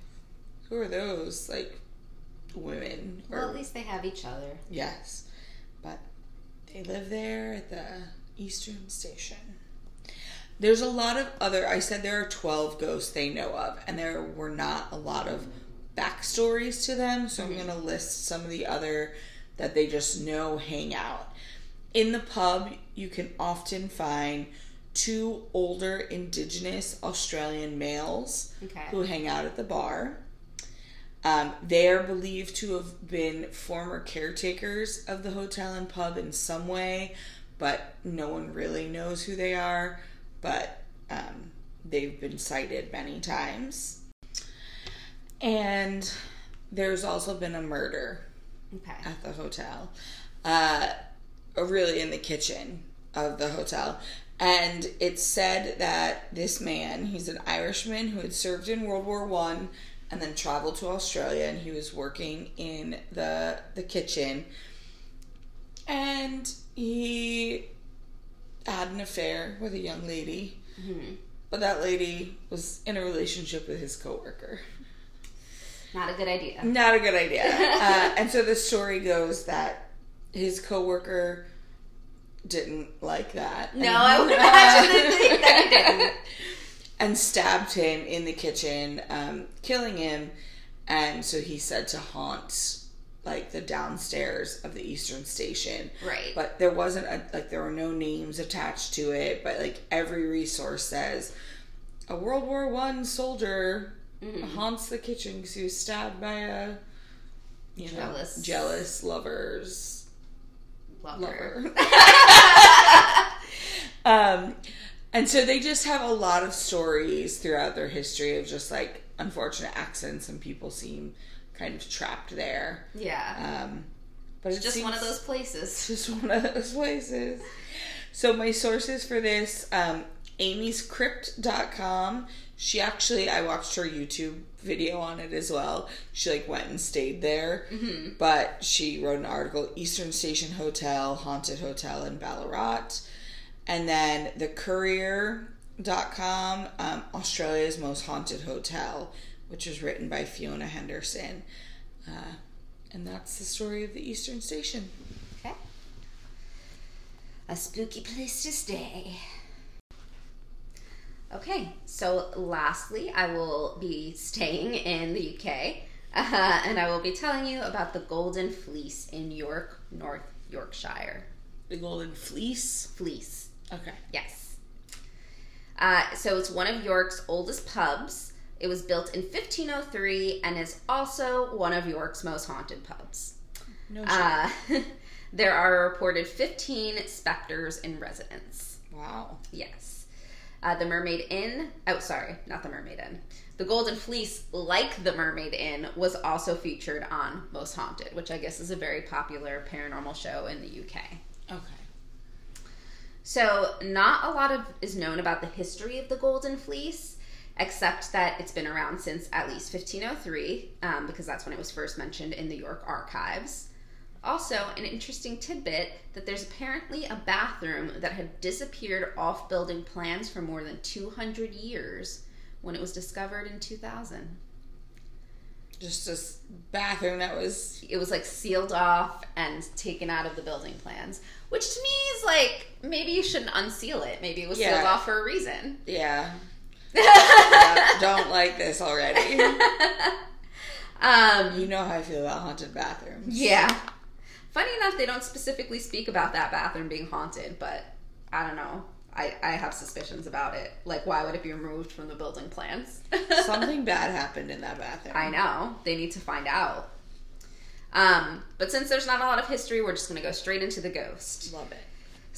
who are those? Like women. well, or- at least they have each other. Yes. But they live there at the Eastern Station. There's a lot of other, I said there are 12 ghosts they know of, and there were not a lot of backstories to them, so I'm going to list some of the other that they just know hang out. In the pub, you can often find two older Indigenous Australian males Okay. who hang out at the bar. Um, they are believed to have been former caretakers of the hotel and pub in some way, but no one really knows who they are. But um, they've been sighted many times. And there's also been a murder Okay. at the hotel, uh, really in the kitchen of the hotel. And it's said that this man, he's an Irishman who had served in World War One and then traveled to Australia, and he was working in the the kitchen, and he had an affair with a young lady, but that lady was in a relationship with his coworker. Not a good idea. Not a good idea. [LAUGHS] uh, and so the story goes that his coworker didn't like that. No, And- I would [LAUGHS] imagine that they- that he didn't. [LAUGHS] and stabbed him in the kitchen, um, killing him. And so he said to haunt like the downstairs of the Eastern Station. Right. But there wasn't a, like there were no names attached to it. But like every resource says, a World War One soldier Mm-hmm. haunts the kitchen because he was stabbed by a you know Jealous. jealous lovers Love lover. [LAUGHS] [LAUGHS] um, and so they just have a lot of stories throughout their history of just like unfortunate accidents and people seem kind of trapped there. Yeah. Um, but it's Just one of those places. [LAUGHS] just one of those places. So my sources for this, um, amy'scrypt.com. She actually, I watched her YouTube video on it as well. She like went and stayed there, but she wrote an article, Eastern Station Hotel, Haunted Hotel in Ballarat. And then the courier.com, um, Australia's most haunted hotel, which was written by Fiona Henderson. Uh, and that's the story of the Eastern Station. Okay. A spooky place to stay. Okay, so lastly, I will be staying in the UK uh, and I will be telling you about the Golden Fleece in York, North Yorkshire. The Golden Fleece. Fleece, Okay. yes. Uh, so it's one of York's oldest pubs. It was built in 1503 and is also one of York's most haunted pubs. No shit. Uh, [LAUGHS] there are reported 15 specters in residence. wow. Yes. Uh, the Mermaid Inn, oh, sorry, not the Mermaid Inn. The Golden Fleece, like the Mermaid Inn, was also featured on Most Haunted, which I guess is a very popular paranormal show in the UK. Okay. So, not a lot of is known about the history of the Golden Fleece, except that it's been around since at least 1503, um, because that's when it was first mentioned in the York Archives. Also, an interesting tidbit that there's apparently a bathroom that had disappeared off building plans for more than 200 years when it was discovered in 2000. Just this bathroom that was. It was like sealed off and taken out of the building plans, which to me is like maybe you shouldn't unseal it. Maybe it was sealed off for a reason. Yeah. Yeah, Don't like this already. [LAUGHS] Um, You know how I feel about haunted bathrooms. yeah. Funny enough, they don't specifically speak about that bathroom being haunted, but I don't know. I, I have suspicions about it. Like, why would it be removed from the building plans? [LAUGHS] Something bad happened in that bathroom. I know. They need to find out. Um, but since there's not a lot of history, we're just going to go straight into the ghost. Love it.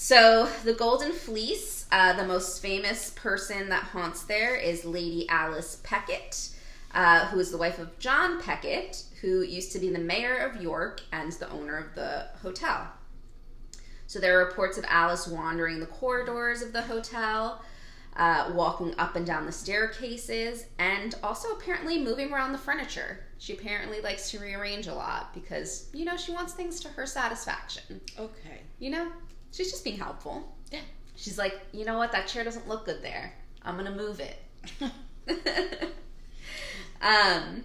So, the Golden Fleece, uh, the most famous person that haunts there is Lady Alice Peckett, uh, who is the wife of John Peckett, who used to be the mayor of York and the owner of the hotel. So, there are reports of Alice wandering the corridors of the hotel, uh, walking up and down the staircases, and also apparently moving around the furniture. She apparently likes to rearrange a lot because, you know, she wants things to her satisfaction. Okay. You know, she's just being helpful. Yeah. She's like, you know what, that chair doesn't look good there. I'm gonna move it. [LAUGHS] um,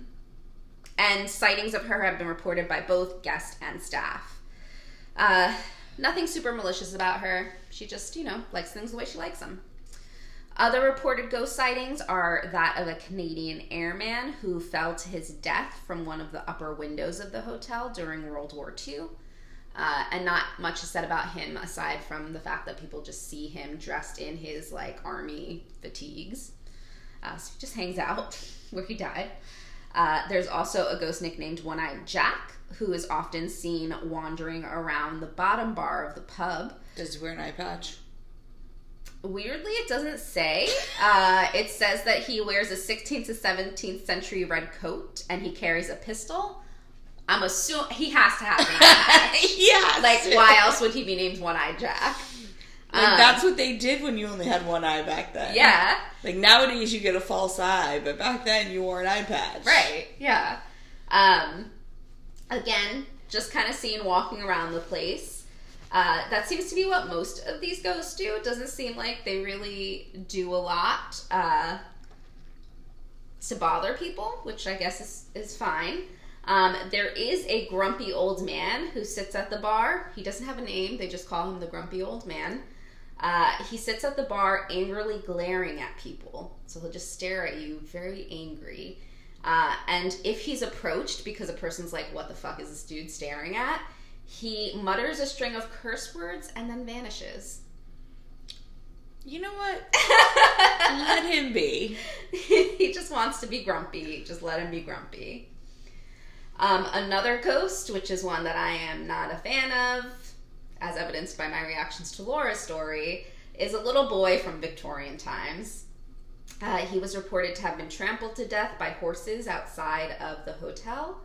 and sightings of her have been reported by both guest and staff. Uh, nothing super malicious about her. She just, you know, likes things the way she likes them. Other reported ghost sightings are that of a Canadian airman who fell to his death from one of the upper windows of the hotel during World War II. Uh, and not much is said about him aside from the fact that people just see him dressed in his like army fatigues. Uh, so he just hangs out [LAUGHS] where he died. Uh, there's also a ghost nicknamed One Eyed Jack, who is often seen wandering around the bottom bar of the pub. Does he wear an eye patch? Weirdly, it doesn't say. Uh, it says that he wears a 16th to 17th century red coat and he carries a pistol. I'm assuming he has to have an eye yeah. Like, why else would he be named One Eyed Jack? Like Um, that's what they did when you only had one eye back then. Yeah, Like nowadays you get a false eye, but back then you wore an eye patch. right. Yeah. Um, again, just kind of seen walking around the place. Uh, that seems to be what most of these ghosts do. It doesn't seem like they really do a lot uh, to bother people, which I guess is, is fine. Um, there is a grumpy old man who sits at the bar. He doesn't have a name, they just call him the grumpy old man. Uh, he sits at the bar angrily glaring at people. So he'll just stare at you very angry. Uh, and if he's approached because a person's like, what the fuck is this dude staring at? He mutters a string of curse words and then vanishes. You know what? [LAUGHS] Let him be. [LAUGHS] he just wants to be grumpy. Just let him be grumpy. Um, another ghost, which is one that I am not a fan of, as evidenced by my reactions to Laura's story, is a little boy from Victorian times. Uh, he was reported to have been trampled to death by horses outside of the hotel,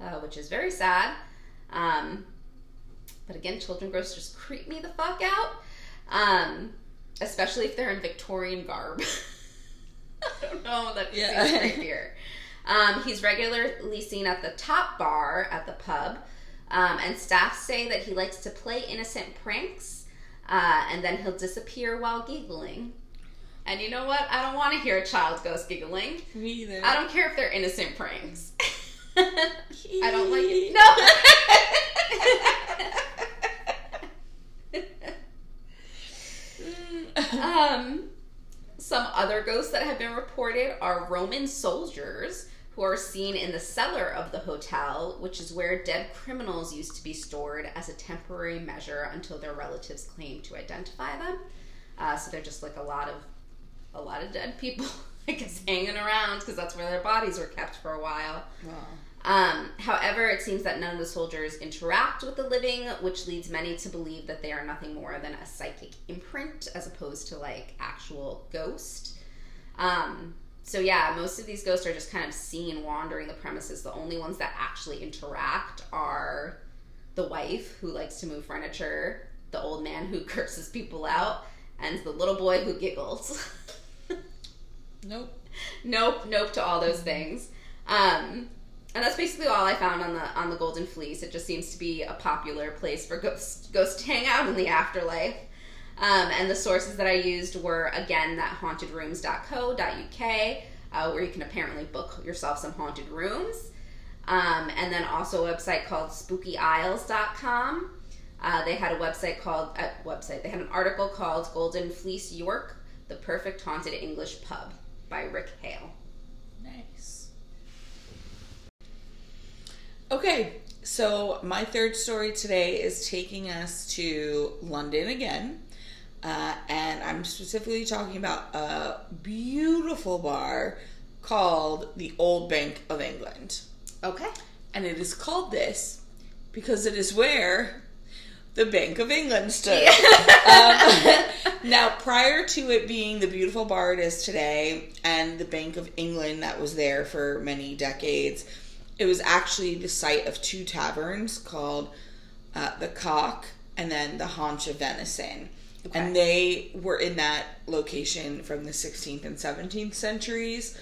uh, which is very sad. Um, but again, children ghosts just creep me the fuck out, um, especially if they're in Victorian garb. [LAUGHS] I don't know, that Yeah. seems creepier. [LAUGHS] Um, he's regularly seen at the top bar at the pub, um, and staff say that he likes to play innocent pranks, uh, and then he'll disappear while giggling. And you know what? I don't want to hear a child ghost giggling. Me either. I don't care if they're innocent pranks. [LAUGHS] I don't like it. [LAUGHS] No. [LAUGHS] um, some other ghosts that have been reported are Roman soldiers who are seen in the cellar of the hotel, which is where dead criminals used to be stored as a temporary measure until their relatives claim to identify them. Uh, so they're just like a lot of a lot of dead people, [LAUGHS] I guess, hanging around because that's where their bodies were kept for a while. Wow. Um, however, it seems that none of the soldiers interact with the living, which leads many to believe that they are nothing more than a psychic imprint as opposed to like actual ghost. Um, so yeah, most of these ghosts are just kind of seen wandering the premises. The only ones that actually interact are the wife who likes to move furniture, the old man who [LAUGHS] curses people out, and the little boy who giggles. Nope. nope, nope to all those things. Um, and that's basically all I found on the on the Golden Fleece. It just seems to be a popular place for ghosts ghosts to hang out in the afterlife. Um, and the sources that I used were again that hauntedrooms.co.uk, uh, where you can apparently book yourself some haunted rooms. Um, and then also a website called spookyisles.com. Uh, they had a website called uh, website. They had an article called "Golden Fleece York: The Perfect Haunted English Pub" by Rick Hale. Nice. Okay, so my third story today is taking us to London again. Uh, and I'm specifically talking about a beautiful bar called the Old Bank of England. Okay. And it is called this because it is where the Bank of England stood. um, [LAUGHS] now, prior to it being the beautiful bar it is today and the Bank of England that was there for many decades, it was actually the site of two taverns called uh, the Cock and then the Haunch of Venison. Okay. And they were in that location from the 16th and 17th centuries.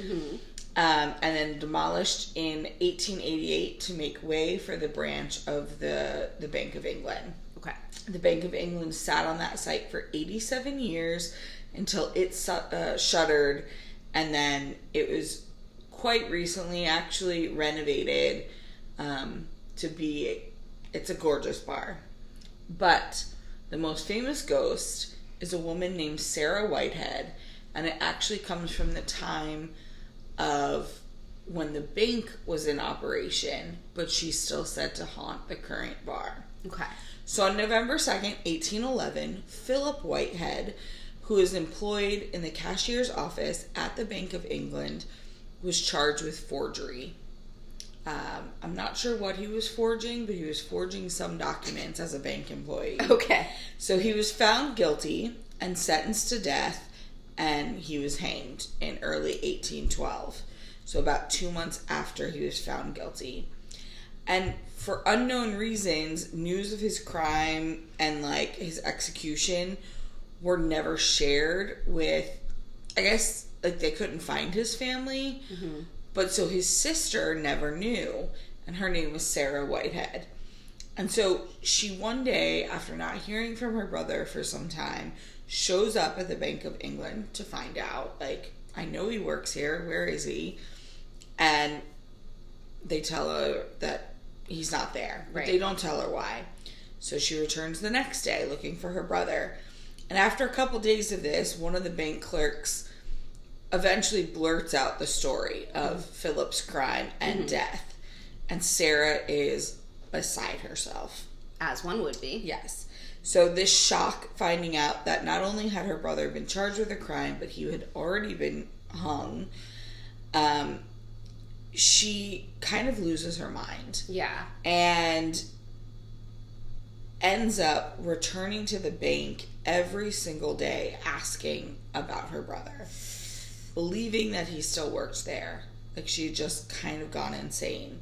Um, and then demolished in 1888 to make way for the branch of the, the Bank of England. Okay. The Bank of England sat on that site for 87 years until it su- uh, shuttered, and then it was quite recently actually renovated um, to be. It's a gorgeous bar, but the most famous ghost is a woman named Sarah Whitehead, and it actually comes from the time of when the bank was in operation, but she's still said to haunt the current bar. Okay. So on November 2nd, 1811, Philip Whitehead, who is employed in the cashier's office at the Bank of England, was charged with forgery. Um, I'm not sure what he was forging, but he was forging some documents as a bank employee. [LAUGHS] Okay. So he was found guilty and sentenced to death, and he was hanged in early 1812. So about two months after he was found guilty. And for unknown reasons, news of his crime and like his execution were never shared with, I guess, like they couldn't find his family. But so his sister never knew, and her name was Sarah Whitehead. And so she one day, after not hearing from her brother for some time, shows up at the Bank of England to find out, like, I know he works here, where is he? And they tell her that he's not there, but Right. they don't tell her why. So she returns the next day looking for her brother. And after a couple days of this, one of the bank clerks eventually blurts out the story of Philip's crime and death. And Sarah is beside herself. As one would be. Yes. So this shock finding out that not only had her brother been charged with a crime, but he had already been hung, um, she kind of loses her mind Yeah. and ends up returning to the bank every single day asking about her brother, believing that he still works there. Like she had just kind of gone insane.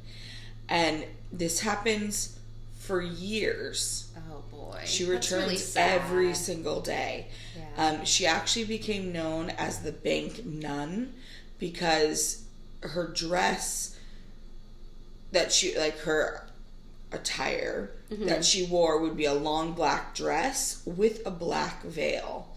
And this happens for years. Oh boy. She That's returns really every single day. Yeah. Um, she actually became known as the bank nun because her dress that she like her attire Mm-hmm. that she wore would be a long black dress with a black veil.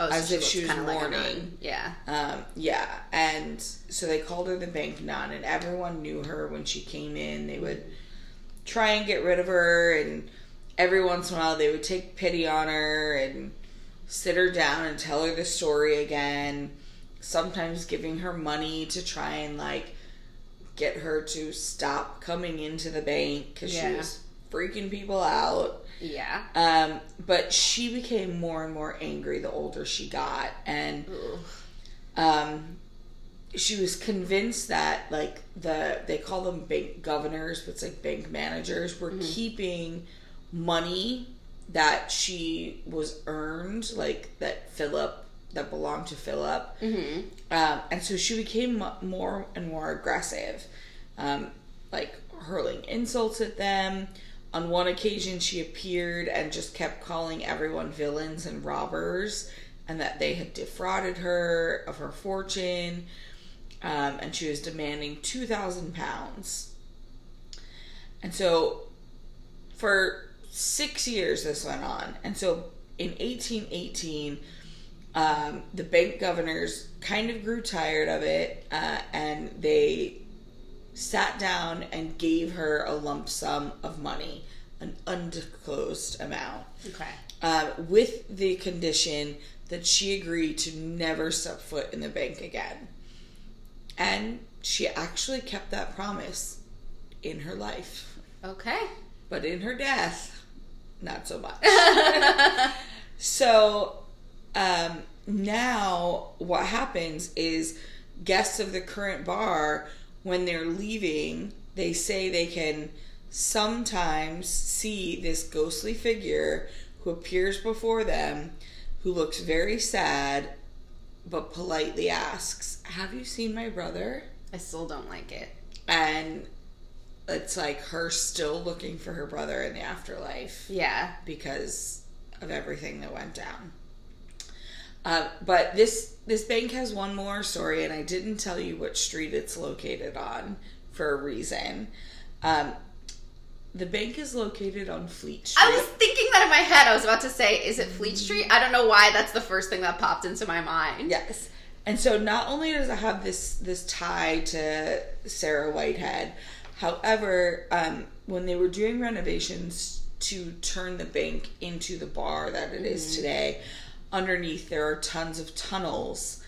Oh, so as if she was kinda like mourning. yeah. Um, yeah, and so they called her the bank nun, and everyone knew her when she came in. They would try and get rid of her, and every once in a while they would take pity on her and sit her down and tell her the story again. Sometimes giving her money to try and like get her to stop coming into the bank because she was freaking people out. Yeah. Um, but she became more and more angry the older she got, and um, she was convinced that like the they call them bank governors, but it's like bank managers were keeping money that she was earned, like that Philip that belonged to Philip. Mm-hmm. Um, and so she became mo- more and more aggressive, um, like hurling insults at them. On one occasion, she appeared and just kept calling everyone villains and robbers, and that they had defrauded her of her fortune. Um, and she was demanding two thousand pounds. And so, for six years, this went on. And so, in eighteen eighteen um, the bank governors kind of grew tired of it uh, and they sat down and gave her a lump sum of money, an undisclosed amount, Okay. uh, with the condition that she agreed to never step foot in the bank again. And she actually kept that promise in her life, Okay. but in her death, not so much. [LAUGHS] So um, now what happens is guests of the current bar, when they're leaving, they say they can sometimes see this ghostly figure who appears before them, who looks very sad, but politely asks, Have you seen my brother? I still don't like it. And it's like her still looking for her brother in the afterlife Yeah. because of everything that went down. Uh, but this this bank has one more story, and I didn't tell you which street it's located on for a reason. Um, the bank is located on Fleet Street. I was thinking that in my head. I was about to say, is it Fleet Street? I don't know why that's the first thing that popped into my mind. Yes. And so not only does it have this this tie to Sarah Whitehead, however, um, when they were doing renovations to turn the bank into the bar that it is today, underneath there are tons of tunnels.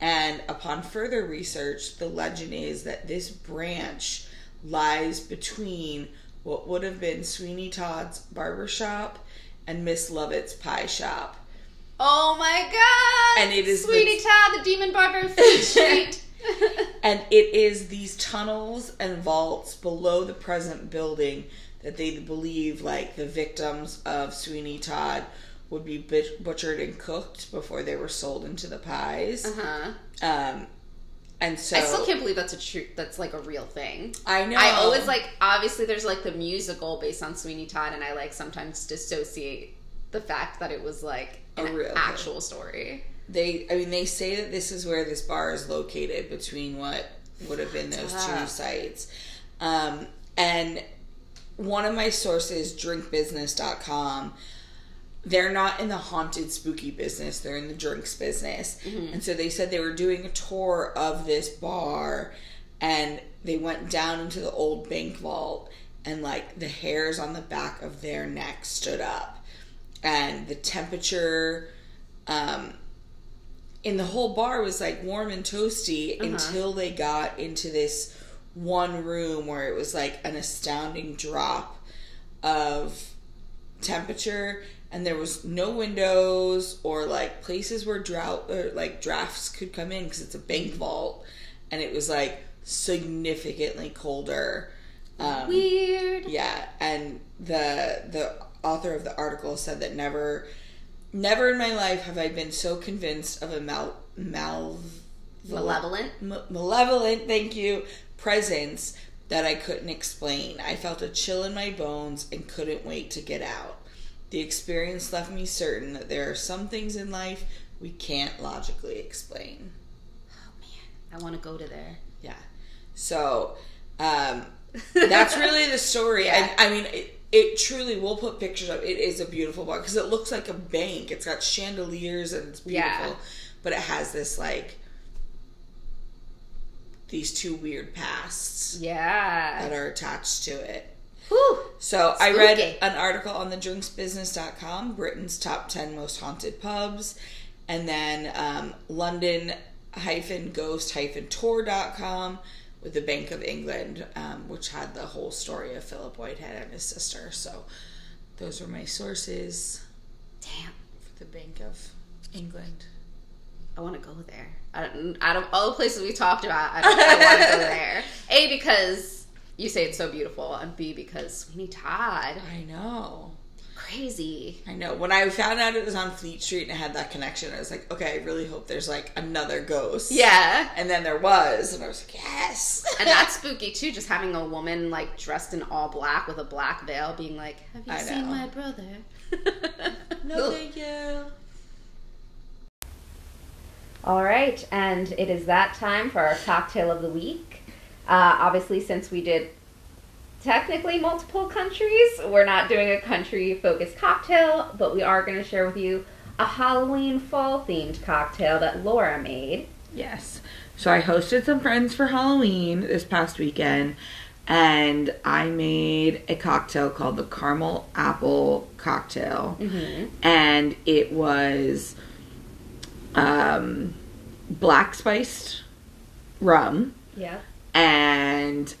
And upon further research, the legend is that this branch lies between what would have been Sweeney Todd's barber shop and Miss Lovett's pie shop. Oh my god! And it is Sweetie the- Todd, the demon barber of Fleet [LAUGHS] Street. And it is these tunnels and vaults below the present building that they believe, like, the victims of Sweeney Todd would be butch- butchered and cooked before they were sold into the pies. uh-huh. Um, and so I still can't believe that's a true. That's like a real thing. I know. I always like. Obviously, there's like the musical based on Sweeney Todd, and I like sometimes dissociate the fact that it was like A an real thing. actual story. they. I mean, they say that this is where this bar is located between what would have been those two sites. Um, and one of my sources, drinkbusiness.com, they're not in the haunted spooky business. They're in the drinks business. And so they said they were doing a tour of this bar and they went down into the old bank vault and like the hairs on the back of their neck stood up. And the temperature um in the whole bar was like warm and toasty until they got into this one room where it was like an astounding drop of temperature and there was no windows or like places where drought or like drafts could come in because it's a bank vault and it was like significantly colder um, Weird. yeah and the the author of the article said that never never in my life have i been so convinced of a mal mal Malevolent. m- malevolent, thank you, presence that I couldn't explain. I felt a chill in my bones and couldn't wait to get out. The experience left me certain that there are some things in life we can't logically explain. Oh man, I want to go to there. Yeah. So, um, [LAUGHS] that's really the story. Yeah. And I mean, it, it truly, we'll put pictures up. it is a beautiful bar because it looks like a bank. It's got chandeliers and it's beautiful. Yeah. But it has this like, these two weird pasts Yeah. that are attached to it. Whew. So I read an article on the drinksbusiness.com, Britain's top 10 most haunted pubs, and then um, London ghost tour.com with the Bank of England, um, which had the whole story of Philip Whitehead and his sister. So those were my sources Damn. for the Bank of England. I want to go there. Out of all the places we talked about, I, don't- I want to go [LAUGHS] there. A because you say it's so beautiful, and B because Sweeney Todd. I know. crazy. I know. When I found out it was on Fleet Street and it had that connection, I was like, okay, I really hope there's like another ghost. Yeah. And then there was, and I was like, yes. [LAUGHS] And that's spooky too, just having a woman like dressed in all black with a black veil being like, Have you I seen know. my brother? [LAUGHS] no, Ugh. thank you. All right, and it is that time for our cocktail of the week. Uh, obviously, since we did technically multiple countries, we're not doing a country focused cocktail, but we are going to share with you a Halloween fall themed cocktail that Laura made. Yes. So I hosted some friends for Halloween this past weekend, and I made a cocktail called the Caramel Apple Cocktail. Mm-hmm. And it was um, black spiced rum Yeah. And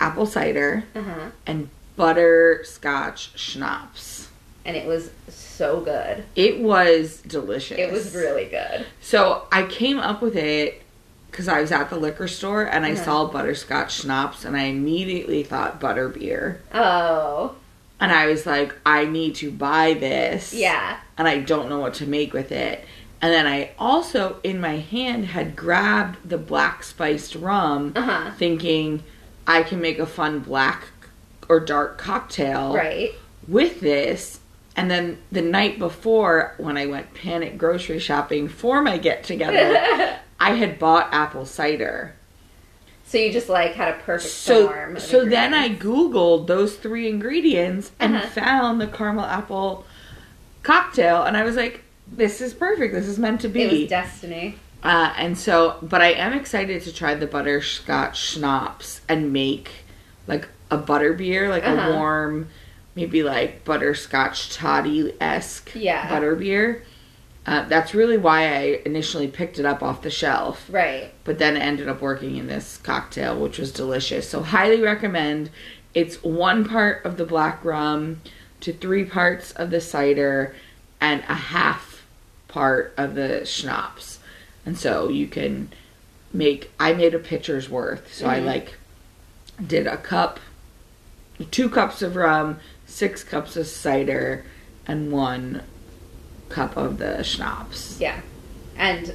apple cider Uh huh. and butterscotch schnapps. And it was so good. It was delicious. It was really good. So I came up with it because I was at the liquor store and I Uh-huh. saw butterscotch schnapps and I immediately thought butter beer. Oh, And I was like, I need to buy this. yeah. And I don't know what to make with it. And then I also, in my hand, had grabbed the black spiced rum, Uh huh. thinking I can make a fun black or dark cocktail Right. with this. And then the night before, when I went panic grocery shopping for my get together, [LAUGHS] I had bought apple cider. so you just like had a perfect So so then I googled those three ingredients and Uh-huh. found the caramel apple cocktail and I was like this is perfect. This is meant to be. it was destiny. uh, and so but I am excited to try the butterscotch schnapps and make like a butter beer, like Uh-huh. a warm maybe like butterscotch toddy esque Yeah. butter beer. Uh, that's really why I initially picked it up off the shelf Right. but then it ended up working in this cocktail, which was delicious. So highly recommend. It's one part of the black rum to three parts of the cider and a half part of the schnapps. And so you can make I made a pitcher's worth. So I Mhm. like did a cup two cups of rum, six cups of cider, and one cup of the schnapps. Yeah. And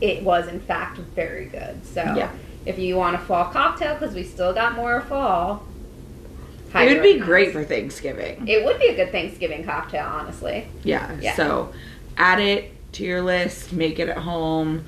it was, in fact, very good. So Yeah. if you want a fall cocktail, because we still got more fall, It would be great for Thanksgiving. It would be a good Thanksgiving cocktail, honestly. Yeah. Yeah. So add it to your list, make it at home,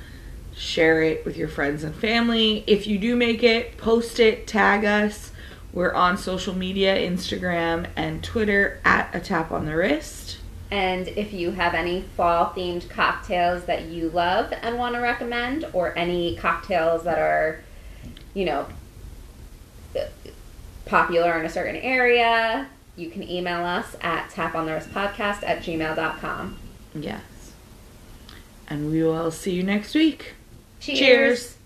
share it with your friends and family. If you do make it, post it, tag us. We're on social media, Instagram and Twitter at a tap on the wrist. And if you have any fall themed cocktails that you love and want to recommend, or any cocktails that are, you know, popular in a certain area, you can email us at taponthewristpodcast at gmail.com. Yes. And we will see you next week. Cheers. Cheers.